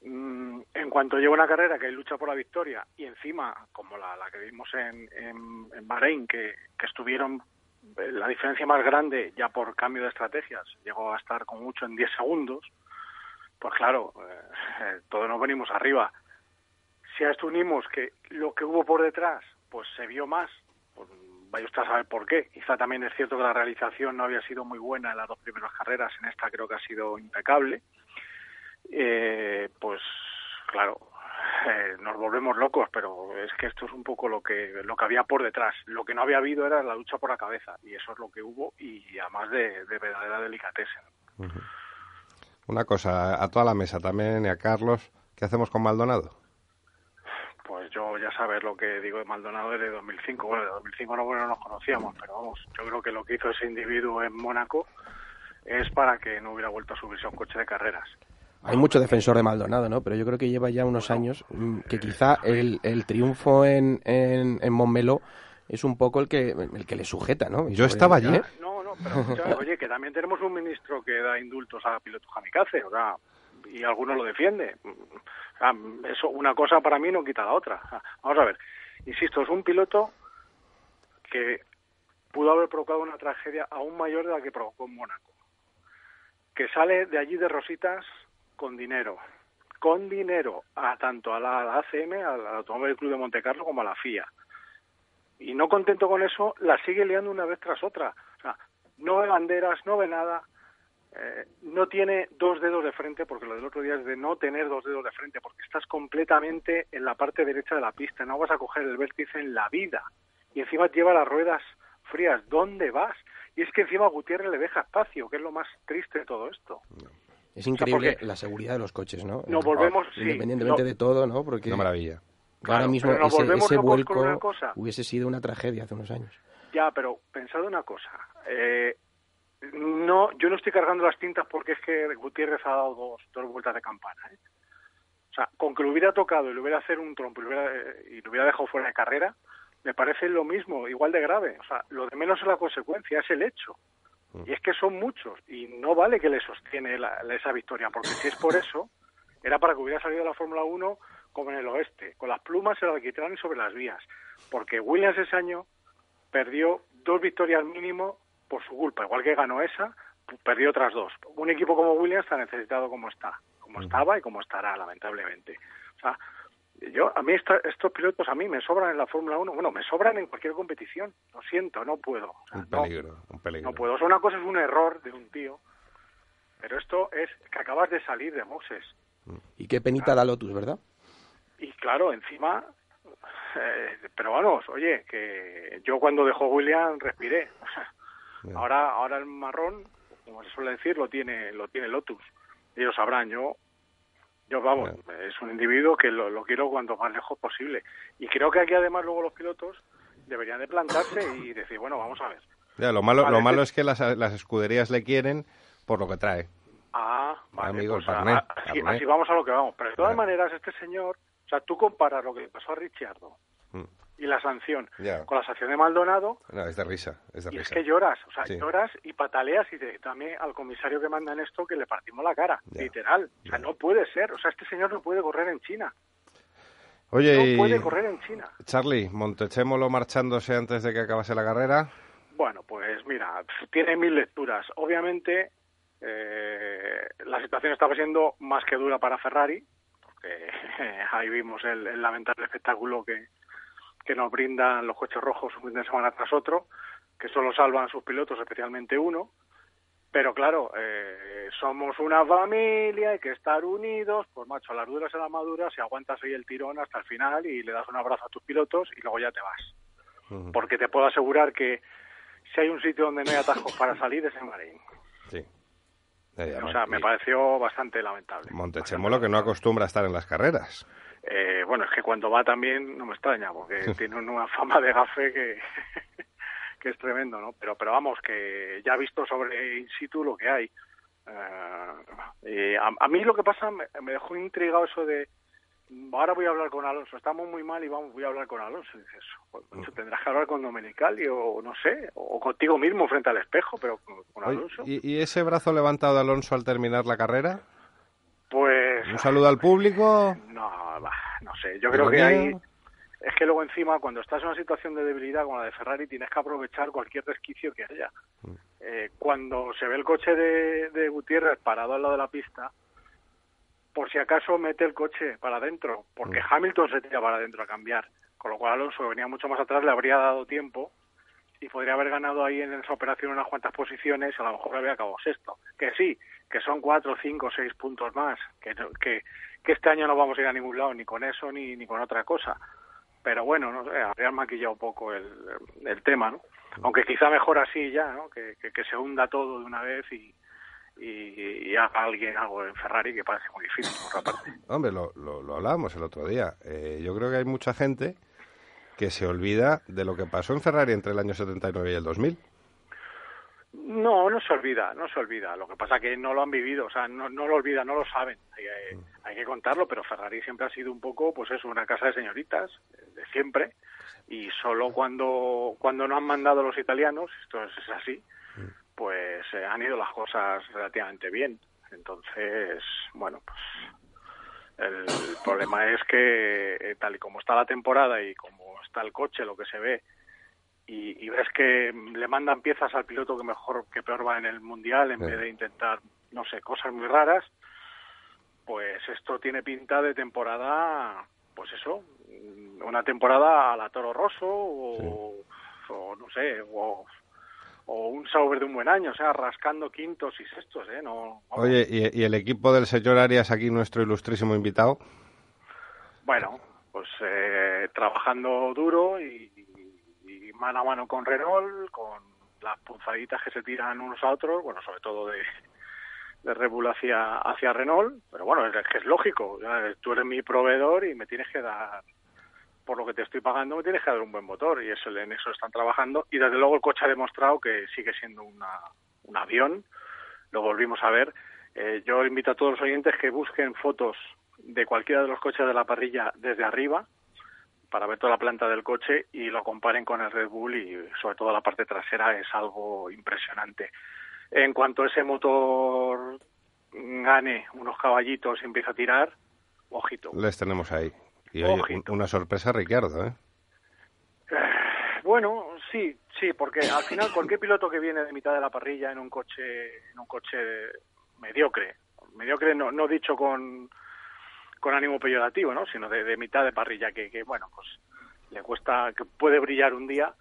Mm, en cuanto lleva una carrera que hay lucha por la victoria y encima, como la, la que vimos en, en, en Bahrein, que, que estuvieron eh, la diferencia más grande ya por cambio de estrategias, llegó a estar con mucho en 10 segundos, pues claro, eh, todos nos venimos arriba. Si a esto unimos que lo que hubo por detrás, pues se vio más, pues vaya usted a saber por qué. Quizá también es cierto que la realización no había sido muy buena en las dos primeras carreras, en esta creo que ha sido impecable. Eh, pues claro, eh, nos volvemos locos, pero es que esto es un poco lo que lo que había por detrás. Lo que no había habido era la lucha por la cabeza y eso es lo que hubo y además de, de verdadera. Ujú. Una cosa, a toda la mesa también y a Carlos, ¿qué hacemos con Maldonado? Pues yo ya sabes lo que digo de Maldonado desde 2005. Bueno, de 2005 no, bueno, no nos conocíamos, pero vamos, yo creo que lo que hizo ese individuo en Mónaco es para que no hubiera vuelto a subirse a un coche de carreras. Hay mucho defensor de Maldonado, ¿no? Pero yo creo que lleva ya unos años mm, que quizá el, el triunfo en, en, en Montmeló es un poco el que, el que le sujeta, ¿no? Yo estaba allí. ¿Eh? No, no, pero escucha, oye, que también tenemos un ministro que da indultos a pilotos kamikaze, o sea, y algunos lo defiende. O sea, eso, una cosa para mí no quita la otra. Vamos a ver, insisto, es un piloto que pudo haber provocado una tragedia aún mayor de la que provocó en Mónaco. Que sale de allí de Rositas con dinero, con dinero, a tanto a la, a la ACM, al Automóvil Club de Monte Carlo, como a la FIA. Y no contento con eso, la sigue liando una vez tras otra. O sea, no ve banderas, no ve nada, eh, no tiene dos dedos de frente, porque lo del otro día es de no tener dos dedos de frente, porque estás completamente en la parte derecha de la pista, no vas a coger el vértice en la vida. Y encima lleva las ruedas frías, ¿dónde vas? Y es que encima a Gutiérrez le deja espacio, que es lo más triste de todo esto. Es increíble porque- la seguridad de los coches, ¿no? Nos volvemos- sí, Independientemente no- de todo, ¿no? Porque Una maravilla. ahora Claro, mismo ese, volvemos ese vuelco una cosa. hubiese sido una tragedia hace unos años. Ya, pero pensad una cosa. Eh, no, yo no estoy cargando las tintas porque es que Gutiérrez ha dado dos, dos vueltas de campana. ¿eh? O sea, con que lo hubiera tocado y le hubiera hacer un trompo y lo hubiera, eh, y lo hubiera dejado fuera de carrera, me parece lo mismo, igual de grave. O sea, lo de menos es la consecuencia, es el hecho. Y es que son muchos y no vale que le sostiene la- la- esa victoria, porque si es por eso, era para que hubiera salido de la Fórmula 1 como en el oeste, con las plumas el alquitrán y sobre las vías. Porque Williams ese año perdió dos victorias mínimo por su culpa, igual que ganó esa, perdió otras dos. Un equipo como Williams está necesitado como está, como estaba y como estará, lamentablemente. O sea, yo, a mí esta- estos pilotos a mí me sobran en la Fórmula 1, bueno, me sobran en cualquier competición, lo siento, no puedo. O sea, Un no, peligro, un peligro. no puedo. O sea, una cosa es un error de un tío, pero esto es que acabas de salir de Moses. Y qué penita da Lotus, ¿verdad? Y claro, encima, eh, pero vamos, oye, que yo cuando dejó William respiré. Ahora, ahora el marrón, como se suele decir, lo tiene, lo tiene Lotus. Ellos sabrán, yo, yo vamos, es un individuo que lo, lo quiero cuanto más lejos posible. Y creo que aquí además luego los pilotos deberían de plantarse y decir, bueno, vamos a ver. Ya, lo malo, Vale, lo malo es que las, las escuderías le quieren por lo que trae. Amigo, el Pues, a- Parné, a- así, vamos a lo que vamos. Pero de todas maneras, este señor, o sea, tú comparas lo que le pasó a Ricciardo Mm. Y la sanción Ya. con la sanción de Maldonado, No, es de risa, es de y es risa. que lloras, o sea, Sí. lloras y pataleas y te- también al comisario que manda en esto que le partimos la cara, Ya. literal. O sea, no puede ser, o sea, este señor no puede correr en China, Oye, no puede correr en China. Charlie, Montechémolo marchándose antes de que acabase la carrera. Bueno, pues mira, tiene mil lecturas. Obviamente, eh, la situación estaba siendo más que dura para Ferrari, porque ahí vimos el, el lamentable espectáculo que, que nos brindan los coches rojos un fin de semana tras otro, que solo salvan sus pilotos, especialmente uno. Pero claro, eh, somos una familia, hay que estar unidos, pues macho, a las duras a las maduras, si aguantas ahí el tirón hasta el final y le das un abrazo a tus pilotos y luego ya te vas porque te puedo asegurar que si hay un sitio donde no hay atajos para salir es en Bahrein. Sí. O sea, me pareció bastante lamentable. Montechémolo que no acostumbra a estar en las carreras. Eh, bueno, es que cuando va también no me extraña, porque tiene una fama de gafe que, que es tremendo, ¿no? Pero, pero vamos, que ya he visto sobre in situ lo que hay. Eh, y a, a mí lo que pasa, me, me dejó intrigado eso de ahora voy a hablar con Alonso, estamos muy mal y vamos, voy a hablar con Alonso. Y dices, "Joder, macho, tendrás que hablar con Domenicali o no sé, o contigo mismo frente al espejo, pero con, con Oye, Alonso. ¿y, y ese brazo levantado de Alonso al terminar la carrera? Pues Un saludo al público. no, no sé, yo creo que hay es que luego encima cuando estás en una situación de debilidad como la de Ferrari tienes que aprovechar cualquier resquicio que haya. Eh, cuando se ve el coche de, de Gutiérrez parado al lado de la pista, por si acaso mete el coche para adentro, porque Hamilton se tira para adentro a cambiar, con lo cual Alonso que venía mucho más atrás le habría dado tiempo y podría haber ganado ahí en esa operación unas cuantas posiciones, a lo mejor habría acabado sexto. Que sí, que son cuatro, cinco, seis puntos más, que, que, que este año no vamos a ir a ningún lado, ni con eso ni, ni con otra cosa. Pero bueno, no sé, habría maquillado un poco el, el tema, ¿no? Aunque quizá mejor así ya, ¿no? Que, que, se hunda todo de una vez y, y, y haga alguien algo en Ferrari que parece muy difícil, por otra parte. Hombre, lo, lo, lo hablábamos el otro día. Eh, yo creo que hay mucha gente que se olvida de lo que pasó en Ferrari entre el año 79 y el 2000. No, no se olvida, no se olvida. Lo que pasa que no lo han vivido, o sea, no, no lo olvidan, no lo saben. Hay, que- hay que contarlo, pero Ferrari siempre ha sido un poco, pues eso, una casa de señoritas, eh, de siempre. Y solo cuando, cuando no han mandado los italianos, esto es, es así, pues eh, han ido las cosas relativamente bien. Entonces, bueno, pues el problema es que eh, tal y como está la temporada y como está el coche, lo que se ve, y, y ves que le mandan piezas al piloto que mejor que peor va en el mundial en Sí. vez de intentar no sé cosas muy raras pues esto tiene pinta de temporada pues eso una temporada a la Toro Rosso o, o no sé o, o un Sauber de un buen año o sea rascando quintos y sextos eh no vamos. Oye, ¿y, y el equipo del señor Arias, aquí nuestro ilustrísimo invitado? Bueno, pues eh, trabajando duro y mano a mano con Renault, con las punzaditas que se tiran unos a otros, bueno, sobre todo de, de Red Bull hacia, Renault, pero bueno, es que es lógico, tú eres mi proveedor y me tienes que dar, por lo que te estoy pagando, me tienes que dar un buen motor y eso en eso están trabajando. Y desde luego el coche ha demostrado que sigue siendo una, un avión, lo volvimos a ver. Eh, yo invito a todos los oyentes que busquen fotos de cualquiera de los coches de la parrilla desde arriba para ver toda la planta del coche y lo comparen con el Red Bull y sobre todo la parte trasera es algo impresionante. En cuanto ese motor gane unos caballitos y empieza a tirar, ojito. Les tenemos ahí. Y oye, una sorpresa, Ricardo, ¿eh? Bueno, sí, sí, porque al final cualquier piloto que viene de mitad de la parrilla en un coche, en un coche mediocre, mediocre no, no dicho con, con ánimo peyorativo, ¿no? Sino de, mitad de parrilla que, que, bueno, pues le cuesta, que puede brillar un día,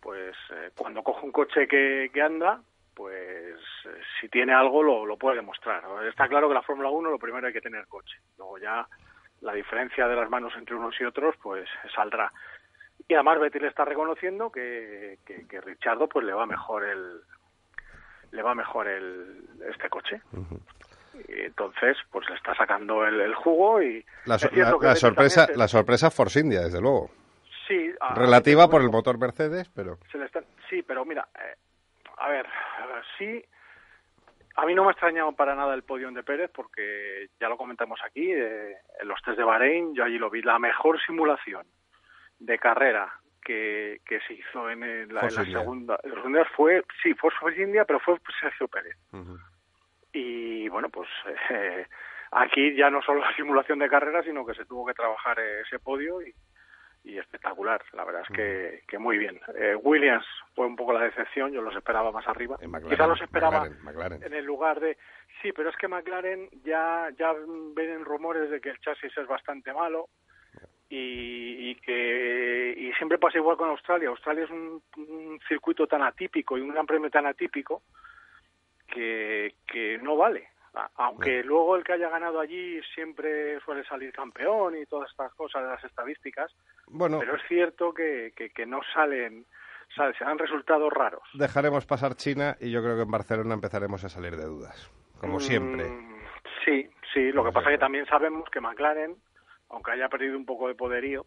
pues eh, cuando coge un coche que, que anda, pues eh, si tiene algo lo, puede demostrar. Está claro que la Fórmula 1 lo primero hay que tener coche, luego ya la diferencia de las manos entre unos y otros pues saldrá. Y además Betty le está reconociendo que, que, que Richardo pues le va mejor el le va mejor el este coche. Entonces pues le está sacando el, el jugo y La, so- la- sorpresa, se- la sorpresa Force India, desde luego. sí, a- Relativa por el motor Mercedes, pero... se le está- sí, pero mira, eh, a ver, sí, a mí no me ha extrañado para nada el podio de Pérez porque ya lo comentamos aquí, eh, en los test de Bahrein, yo allí lo vi, la mejor simulación de carrera que, que se hizo en, el- la, en la segunda fue, sí, fue Force India, pero fue Sergio Pérez. Y bueno, pues eh, aquí ya no solo la simulación de carrera, sino que se tuvo que trabajar eh, ese podio y, y espectacular. La verdad es que, que muy bien. Eh, Williams fue un poco la decepción, yo los esperaba más arriba. Quizá los esperaba McLaren, McLaren. en el lugar de sí, pero es que McLaren ya ya ven rumores de que el chasis es bastante malo y, y que y siempre pasa igual con Australia. Australia es un, un circuito tan atípico y un gran premio tan atípico que, que no vale. Aunque luego el que haya ganado allí siempre suele salir campeón y todas estas cosas de las estadísticas, Bueno, pero es cierto que, que, que no salen, sale- se dan resultados raros. dejaremos pasar China y yo creo que en Barcelona empezaremos a salir de dudas, como siempre. Mm, Sí, sí, lo que pasa es que también sabemos que McLaren, aunque haya perdido un poco de poderío,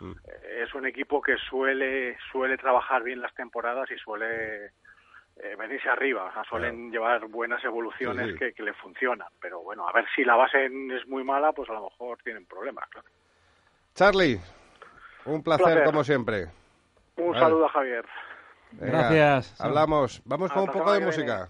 Mm. eh, es un equipo que suele suele trabajar bien las temporadas y suele eh, venirse arriba, o sea, suelen llevar buenas evoluciones Sí, sí. Que, que le funcionan, pero bueno, a ver si la base es muy mala, pues a lo mejor tienen problemas, claro. Charlie, un placer, placer. como siempre. Un Vale. saludo a Javier. Venga, Gracias. Hablamos. Vamos con un poco de viene.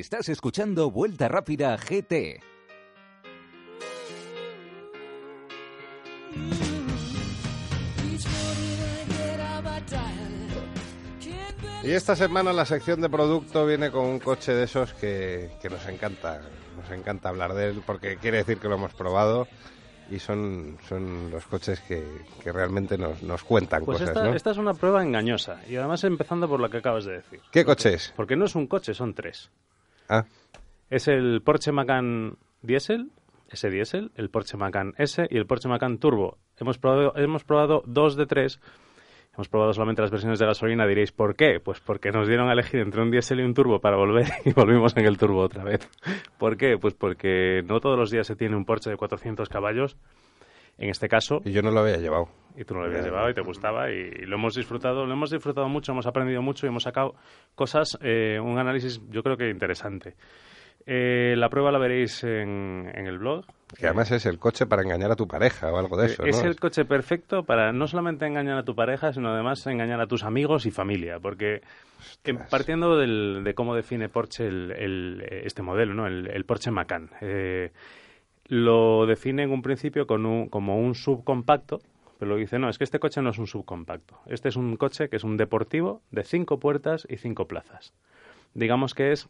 Estás escuchando Vuelta Rápida GT. Y esta semana la sección de producto viene con un coche de esos que, que nos encanta. Nos encanta hablar de él porque quiere decir que lo hemos probado y son, son los coches que, que realmente nos, nos cuentan Pues cosas, esta, ¿no? esta es una prueba engañosa. Y además empezando por lo que acabas de decir. ¿Qué coche es? Porque no es un coche, son tres. Ah, Es el Porsche Macan Diesel, ese Diesel, el Porsche Macan S y el Porsche Macan Turbo. Hemos probado, hemos probado dos de tres. Hemos probado solamente las versiones de gasolina. Diréis, ¿por qué? Pues porque nos dieron a elegir entre un diésel y un turbo para volver y volvimos en el turbo otra vez. ¿Por qué? Pues porque no todos los días se tiene un Porsche de 400 caballos. En este caso, y yo no lo había llevado. y tú no lo habías llevado y te gustaba y, y lo hemos disfrutado, lo hemos disfrutado mucho, hemos aprendido mucho y hemos sacado cosas, eh, un análisis yo creo que interesante. Eh, la prueba la veréis en, en el blog. Que además es el coche para engañar a tu pareja o algo de eso, Eh, es ¿no? el coche perfecto para no solamente engañar a tu pareja, sino además engañar a tus amigos y familia, porque eh, partiendo del- de cómo define Porsche el- el- este modelo, ¿no? el, el Porsche Macan, eh, lo define en un principio con un- como un subcompacto, pero lo dice, no, es que este coche no es un subcompacto, este es un coche que es un deportivo de cinco puertas y cinco plazas. Digamos que es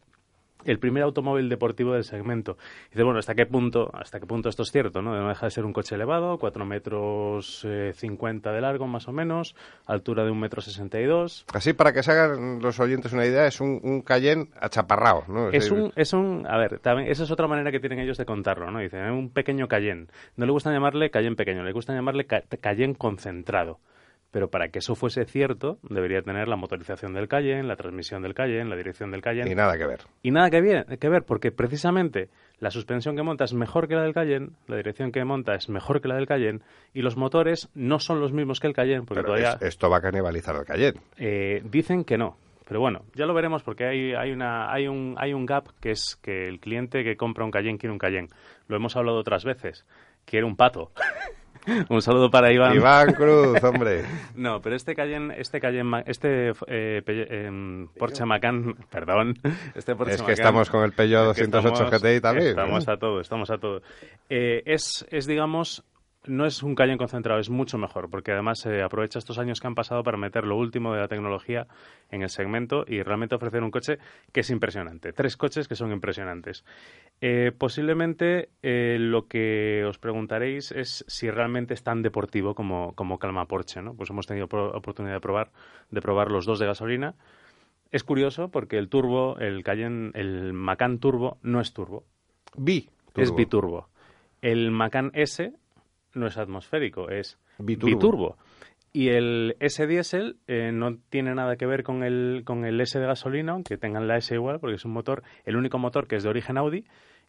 el primer automóvil deportivo del segmento. Y dice, bueno, ¿hasta qué punto, hasta qué punto esto es cierto? ¿no? No deja de ser un coche elevado, 4 metros eh, 50 de largo más o menos, altura de un metro 62. Así, para que se hagan los oyentes una idea, es un, un Cayenne achaparrado, ¿no? Es un, es un, a ver, también, esa es otra manera que tienen ellos de contarlo, ¿no? Dicen, "Es un pequeño Cayenne. No le gusta llamarle Cayenne pequeño, le gusta llamarle ca- Cayenne concentrado. Pero para que eso fuese cierto, debería tener la motorización del Cayenne, la transmisión del Cayenne, la dirección del Cayenne. Y nada que ver. Y nada que, bien- que ver, porque precisamente la suspensión que monta es mejor que la del Cayenne, la dirección que monta es mejor que la del Cayenne, y los motores no son los mismos que el Cayenne, porque Pero todavía es- esto va a canibalizar al Cayenne. eh, dicen que no. Pero bueno, ya lo veremos porque hay, hay, una, hay, un, hay un gap que es que el cliente que compra un Cayenne quiere un Cayenne. Lo hemos hablado otras veces. Quiere un pato. un saludo para Iván. Iván Cruz, hombre. No, pero este Cayenne, este Cayenne, este eh, Pelle- em, Porsche Macan, perdón, este Porsche Es que Macan- estamos con el Peugeot es que 208 estamos- GTI también, Estamos ¿no? a todo, estamos a todo. Eh, es, es, digamos, no es un Cayenne concentrado, es mucho mejor, porque además eh, aprovecha estos años que han pasado para meter lo último de la tecnología en el segmento y realmente ofrecer un coche que es impresionante. Tres coches que son impresionantes. Eh, posiblemente eh, lo que os preguntaréis es si realmente es tan deportivo como, como Calma Porsche, ¿no? Pues hemos tenido oportunidad de probar, de probar los dos de gasolina. Es curioso porque el turbo, el Cayenne, el Macan Turbo no es turbo. Bi. Es turbo. biturbo. El Macan S no es atmosférico, es Biturbo. biturbo. Y el S diésel eh, no tiene nada que ver con el, con el S de gasolina, aunque tengan la S igual, porque es un motor, el único motor que es de origen Audi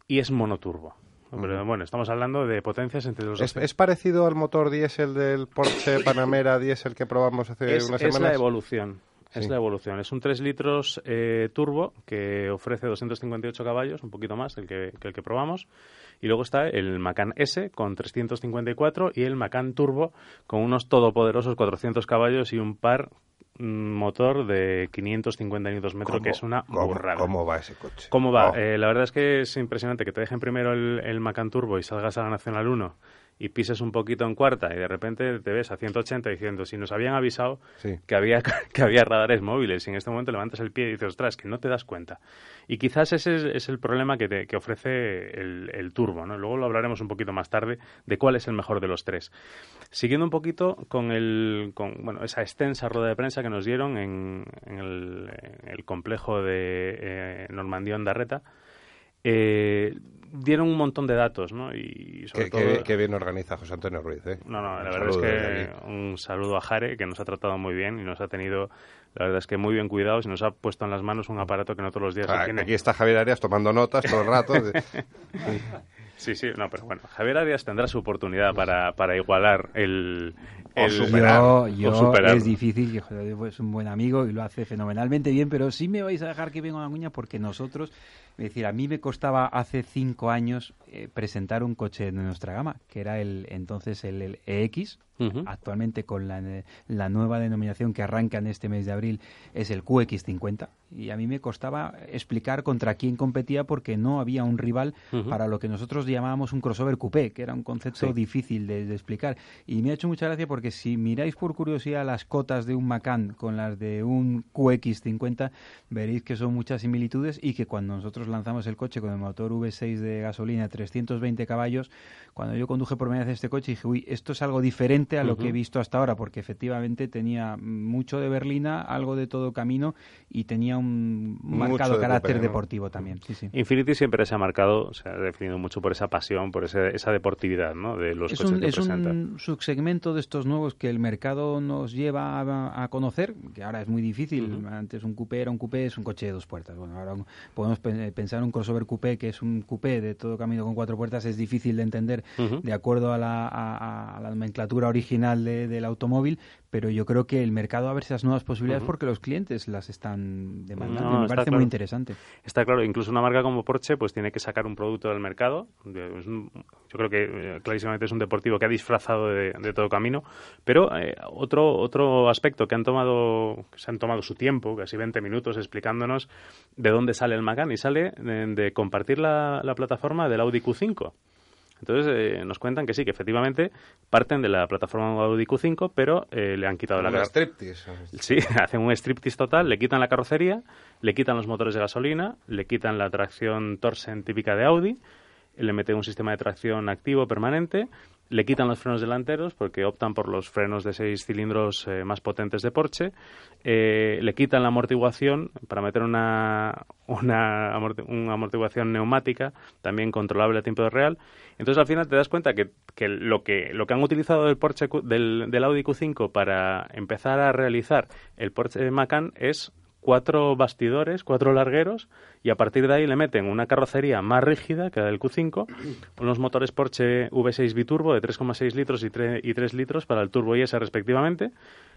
y es monoturbo. Pero, bueno, estamos hablando de potencias entre los ¿Es, parecido al motor diésel del Porsche Panamera diésel que probamos hace es, unas es la evolución. Es Sí. la evolución. Es un 3 litros eh, turbo que ofrece 258 caballos, un poquito más el que, que el que probamos. Y luego está el Macan S con 354 y el Macan Turbo con unos todopoderosos 400 caballos y un par mm, motor de 550 Nm, ¿Cómo- que es una cómo- burrada. ¿Cómo va ese coche? ¿Cómo va? Oh. Eh, la verdad es que es impresionante que te dejen primero el, el Macan Turbo y salgas a la Nacional 1 y pises un poquito en cuarta y de repente te ves a 180 diciendo, si nos habían avisado Sí. que había, que había radares móviles y en este momento levantas el pie y dices, ostras, que no te das cuenta. Y quizás ese es, el problema que, te- que ofrece el, el turbo, ¿no? Luego lo hablaremos un poquito más tarde de cuál es el mejor de los tres. Siguiendo un poquito con, el, con bueno, esa extensa rueda de prensa que nos dieron en, en el, en el complejo de eh, Normandía Ondarreta, eh, dieron un montón de datos, ¿no? Y sobre Qué, todo... qué- qué bien organiza José Antonio Ruiz, ¿eh? No, no, la Un verdad es que un saludo a Jare, que nos ha tratado muy bien y nos ha tenido, la verdad es que muy bien cuidados y nos ha puesto en las manos un aparato que no todos los días se tiene. aquí está Javier Arias tomando notas todo el rato. Sí, sí, no, pero bueno, Javier Arias tendrá su oportunidad para, para igualar el... El superar. Yo, yo superarlo. es difícil, joder, es un buen amigo y lo hace fenomenalmente bien, pero sí me vais a dejar que venga una cuña porque nosotros, es decir, a mí me costaba hace cinco años eh, presentar un coche de nuestra gama, que era el entonces el, el EX, Ujú. actualmente con la, la nueva denominación que arranca en este mes de abril es el QX50 y a mí me costaba explicar contra quién competía porque no había un rival para lo que nosotros llamábamos un crossover coupé, que era un concepto Sí. difícil de, de explicar. Y me ha hecho mucha gracia porque si miráis por curiosidad las cotas de un Macan con las de un QX50, veréis que son muchas similitudes y que cuando nosotros lanzamos el coche con el motor V6 de gasolina 320 caballos, cuando yo conduje por primera vez este coche dije, uy, esto es algo diferente a lo que he visto hasta ahora, porque efectivamente tenía mucho de berlina, algo de todo camino y tenía un marcado carácter deportivo también. Sí, sí. Infinity siempre se ha marcado, se ha definido mucho por esa pasión, por ese- esa deportividad ¿no? de los es coches un, que es un subsegmento de estos nuevos que el mercado nos lleva a, a conocer, que ahora es muy difícil. Antes un coupé era un coupé, es un coche de dos puertas. Bueno, ahora podemos pe- pensar un crossover coupé que es un coupé de todo camino con cuatro puertas, es difícil de entender de acuerdo a la, a- a la nomenclatura original de- del automóvil, pero yo creo que el mercado abre esas nuevas posibilidades porque los clientes las están demandando. No, me parece claro. muy interesante. Está claro, incluso una marca como Porsche pues tiene que sacar un producto del mercado. Un- yo creo que eh, clarísimamente es un deportivo que ha disfrazado de, de todo camino. Pero eh, otro otro aspecto que han tomado, que se han tomado su tiempo, casi 20 minutos explicándonos de dónde sale el Macan y sale de, de compartir la, la plataforma del Audi Q5. Entonces eh, nos cuentan que sí, que efectivamente parten de la plataforma Audi Q5, pero eh, le han quitado la Un car- striptease. Sí, hacen un striptease total, le quitan la carrocería, le quitan los motores de gasolina, le quitan la tracción Torsen típica de Audi, le meten un sistema de tracción activo permanente, le quitan los frenos delanteros porque optan por los frenos de seis cilindros eh, más potentes de Porsche, eh, le quitan la amortiguación para meter una, una, una amortiguación neumática, también controlable a tiempo real. Entonces al final te das cuenta que, que lo que lo que han utilizado del Porsche del, del Audi Q5 para empezar a realizar el Porsche Macan es cuatro bastidores, cuatro largueros, y a partir de ahí le meten una carrocería más rígida que la del Q5, unos motores Porsche V6 biturbo de 3,6 litros y 3, y 3 litros para el turbo y S respectivamente.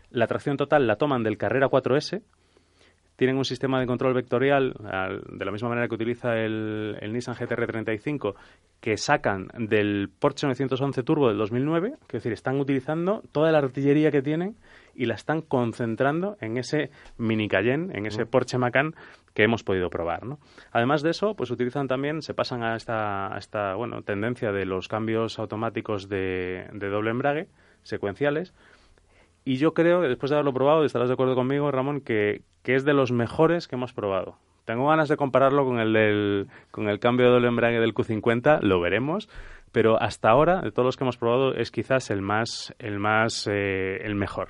La tracción total la toman del Carrera 4S, tienen un sistema de control vectorial al- de la misma manera que utiliza el, el Nissan GTR35 que sacan del Porsche 911 Turbo del 2009, es decir, están utilizando toda la artillería que tienen y la están concentrando en ese mini Cayenne, en ese Porsche Macan que hemos podido probar, ¿no? Además de eso, pues utilizan también, se pasan a esta, a esta bueno, tendencia de los cambios automáticos de, de doble embrague secuenciales, y yo creo que después de haberlo probado, estarás de acuerdo conmigo, Ramón, que, que es de los mejores que hemos probado. Tengo ganas de compararlo con el, del, con el cambio de doble embrague del Q50, lo veremos, pero hasta ahora, de todos los que hemos probado, es quizás el más, el más, eh, el mejor.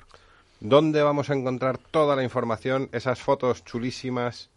¿Dónde vamos a encontrar toda la información, esas fotos chulísimas?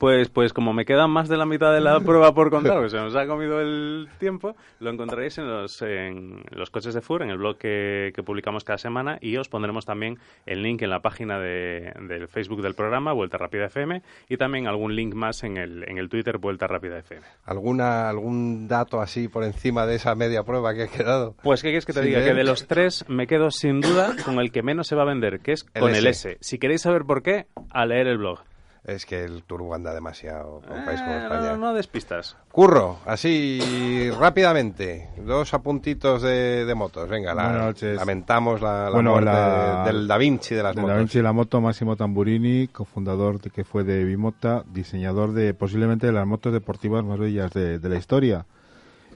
Pues, pues como me queda más de la mitad de la prueba por contar, pues se nos ha comido el tiempo, lo encontraréis en los, en los coches de FUR, en el blog que, que publicamos cada semana, y os pondremos también el link en la página de, del Facebook del programa, Vuelta Rápida FM, y también algún link más en el, en el Twitter, Vuelta Rápida FM. ¿Alguna, ¿Algún dato así por encima de esa media prueba que ha quedado? Pues, ¿qué quieres que te Sin diga? leer. Que de los tres me quedo sin duda con el que menos se va a vender, que es El con el. S. Si queréis saber por qué, a leer el blog. Es que el Turbo anda demasiado con un país como Eh, España. no, no despistas. Curro, así rápidamente, dos apuntitos de, de motos. Venga, la- Buenas noches. lamentamos la, la Bueno, muerte la- del Da Vinci de las del motos. Da Vinci de la moto, Máximo Tamburini, cofundador de, que fue de Bimota, diseñador de posiblemente de las motos deportivas más bellas de, de la historia.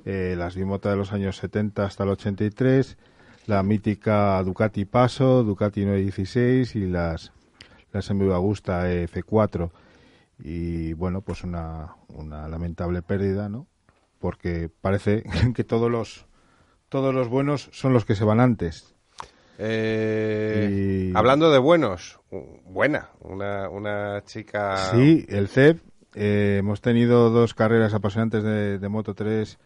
Eh, las Bimota de los años 70 hasta el 83, la mítica Ducati Paso, Ducati 916 y las, las MV Agusta F4. Y bueno, pues una, una lamentable pérdida, ¿no? Porque parece que todos los, todos los buenos son los que se van antes. Eh, Y- Hablando de buenos, buena, una, una chica... Sí, el CEP. eh, hemos tenido dos carreras apasionantes de, de Moto 3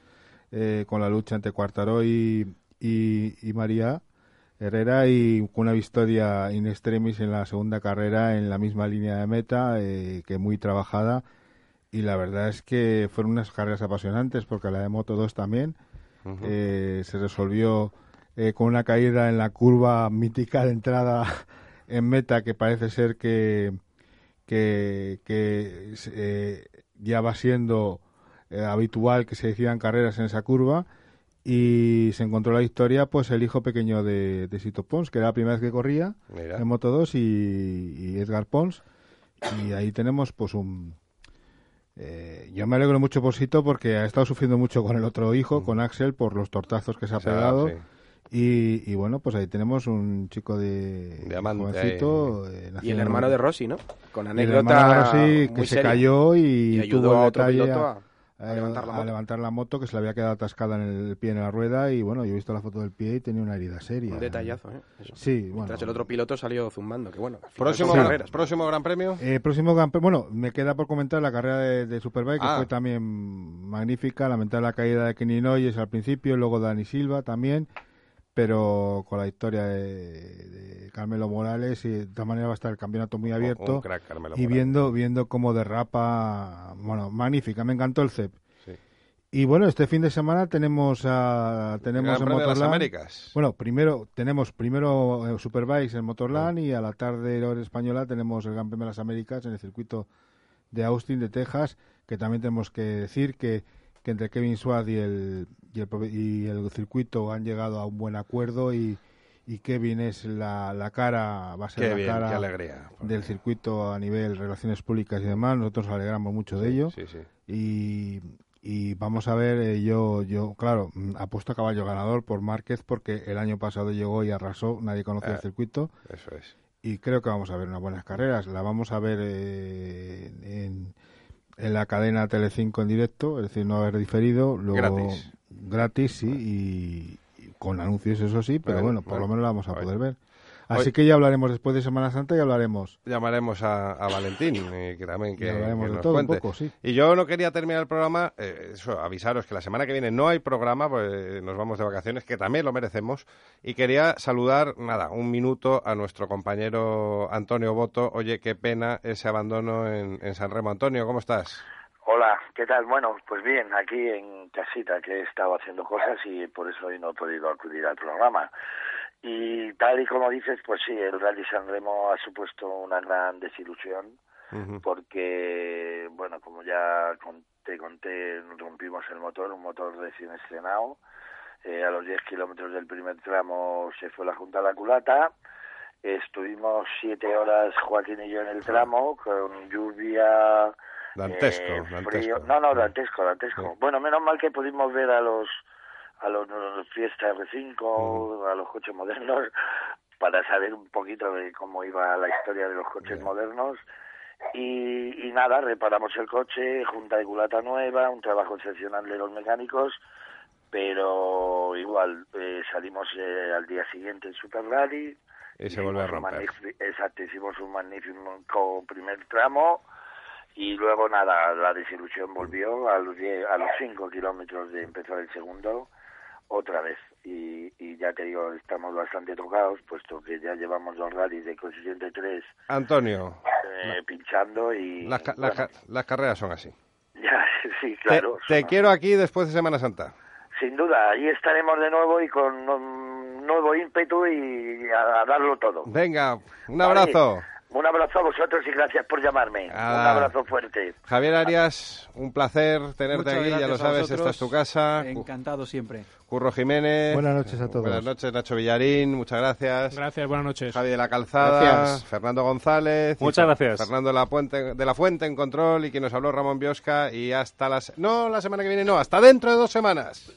eh, con la lucha entre Cuartaró y, y, y María Herrera y con una victoria in extremis en la segunda carrera en la misma línea de meta, eh, que muy trabajada. Y la verdad es que fueron unas carreras apasionantes porque la de Moto 2 también eh, se resolvió eh, con una caída en la curva mítica de entrada en meta que parece ser que, que, que, eh, ya va siendo habitual que se decidan carreras en esa curva y se encontró la victoria pues el hijo pequeño de, de Sito Pons que era la primera vez que corría Mira. en Moto 2 y, y Edgar Pons y ahí tenemos pues un eh, yo me alegro mucho por Sito porque ha estado sufriendo mucho con el otro hijo, con Axel, por los tortazos que se ha O sea, pegado. sí. Y, y bueno, pues ahí tenemos un chico de ahí. eh, nacido Y el hermano de Rossi, ¿no? Con y el anécdota hermano de Rossi que se cayó y, Y ayudó tuvo a otro detalle piloto a- a, levantar la a moto. levantar la moto, que se le había quedado atascada en el pie en la rueda y bueno, yo he visto la foto del pie y tenía una herida seria. Un detallazo, ¿eh? Eso. Sí, bueno. Mientras el otro piloto salió zumbando, que bueno. Próximo, gran- carreras. próximo Gran Premio. Eh, próximo Gran Premio- bueno, me queda por comentar la carrera de, de Superbike, Ah. que fue también magnífica. Lamentar la caída de Kenny Noyes al principio, luego Dani Silva también, pero con la victoria de, de Carmelo Morales y de todas maneras va a estar el campeonato muy abierto. crack, Carmelo y Morales. viendo, viendo cómo derrapa, bueno, magnífica, me encantó el CEP. Sí. Y bueno, este fin de semana tenemos a, tenemos en Premio de las Motorland- Américas. Bueno, primero tenemos primero eh, Superbikes en Motorland y a la tarde hora española tenemos el Gran Premio de las Américas en el circuito de Austin de Texas, que también tenemos que decir que, que entre Kevin Swad y el, y el y el circuito han llegado a un buen acuerdo y, y Kevin es la, la cara, va a ser Qué la bien, cara alegría. del circuito a nivel relaciones públicas y demás. Nosotros nos alegramos mucho de ello Sí, sí. y, y vamos a ver, eh, yo, yo claro, mm, apuesto a caballo ganador por Márquez porque el año pasado llegó y arrasó, nadie conocía Ah. el circuito Eso es. y creo que vamos a ver unas buenas carreras. La vamos a ver eh, en, en la cadena Telecinco en directo, es decir, no haber diferido. Luego, Gratis. Gratis, sí, y, y con anuncios, eso sí, pero Bueno, bueno, por bueno. lo menos la vamos a poder ver. Así hoy- que ya hablaremos después de Semana Santa y hablaremos. Llamaremos a, a Valentín, eh, que también que, Y hablaremos que de nos todo un cuente. poco, sí. Y yo no quería terminar el programa, eh, eso, avisaros que la semana que viene no hay programa, pues nos vamos de vacaciones, que también lo merecemos. Y quería saludar, nada, un minuto a nuestro compañero Antonio Boto. Oye, qué pena ese abandono en, en San Remo. Antonio, ¿cómo estás? Hola, ¿qué tal? Bueno, pues bien, aquí en casita que he estado haciendo cosas y por eso hoy no he podido acudir al programa. Y tal y como dices, pues sí, el Rally San Remo ha supuesto una gran desilusión porque, bueno, como ya te conté, rompimos el motor, un motor recién estrenado. Eh, a los 10 kilómetros del primer tramo se fue la junta a la culata. Estuvimos siete horas Joaquín y yo en el tramo con lluvia, Dantesco, eh, dantesco. No, no, dantesco, dantesco. Bueno, menos mal que pudimos ver a los a los, los Fiesta R5, a los coches modernos, para saber un poquito de cómo iba la historia de los coches modernos. Y, y nada, reparamos el coche, junta de culata nueva, un trabajo excepcional de los mecánicos, pero igual eh, salimos eh, al día siguiente en Super Rally. Y se vuelve a romper. Exacto, hicimos un magnífico primer tramo y luego nada, la desilusión volvió a los, die- a los cinco kilómetros de empezar el segundo, otra vez. Y, y ya te digo, estamos bastante tocados, puesto que ya llevamos dos rallies de coche 83 Antonio, eh, pinchando y... las, ca- las bueno, ca- las carreras son así. ya, sí, Te- claro. te quiero aquí después de Semana Santa. Sin duda, ahí estaremos de nuevo y con un nuevo ímpetu y a, a darlo todo. Venga, un abrazo. Un abrazo a vosotros y gracias por llamarme. Un abrazo fuerte. Javier Arias, un placer tenerte Muchas aquí, ya lo sabes, esta es tu casa. Encantado siempre. Curro Jiménez. Buenas noches a todos. Buenas noches, Nacho Villarín, muchas gracias. Gracias, buenas noches. Javi de la Calzada, Gracias. Fernando González. Muchas gracias. Fernando de la, Puente, de la Fuente en control y quien nos habló Ramón Biosca. Y hasta las. No, la semana que viene, no, hasta dentro de dos semanas.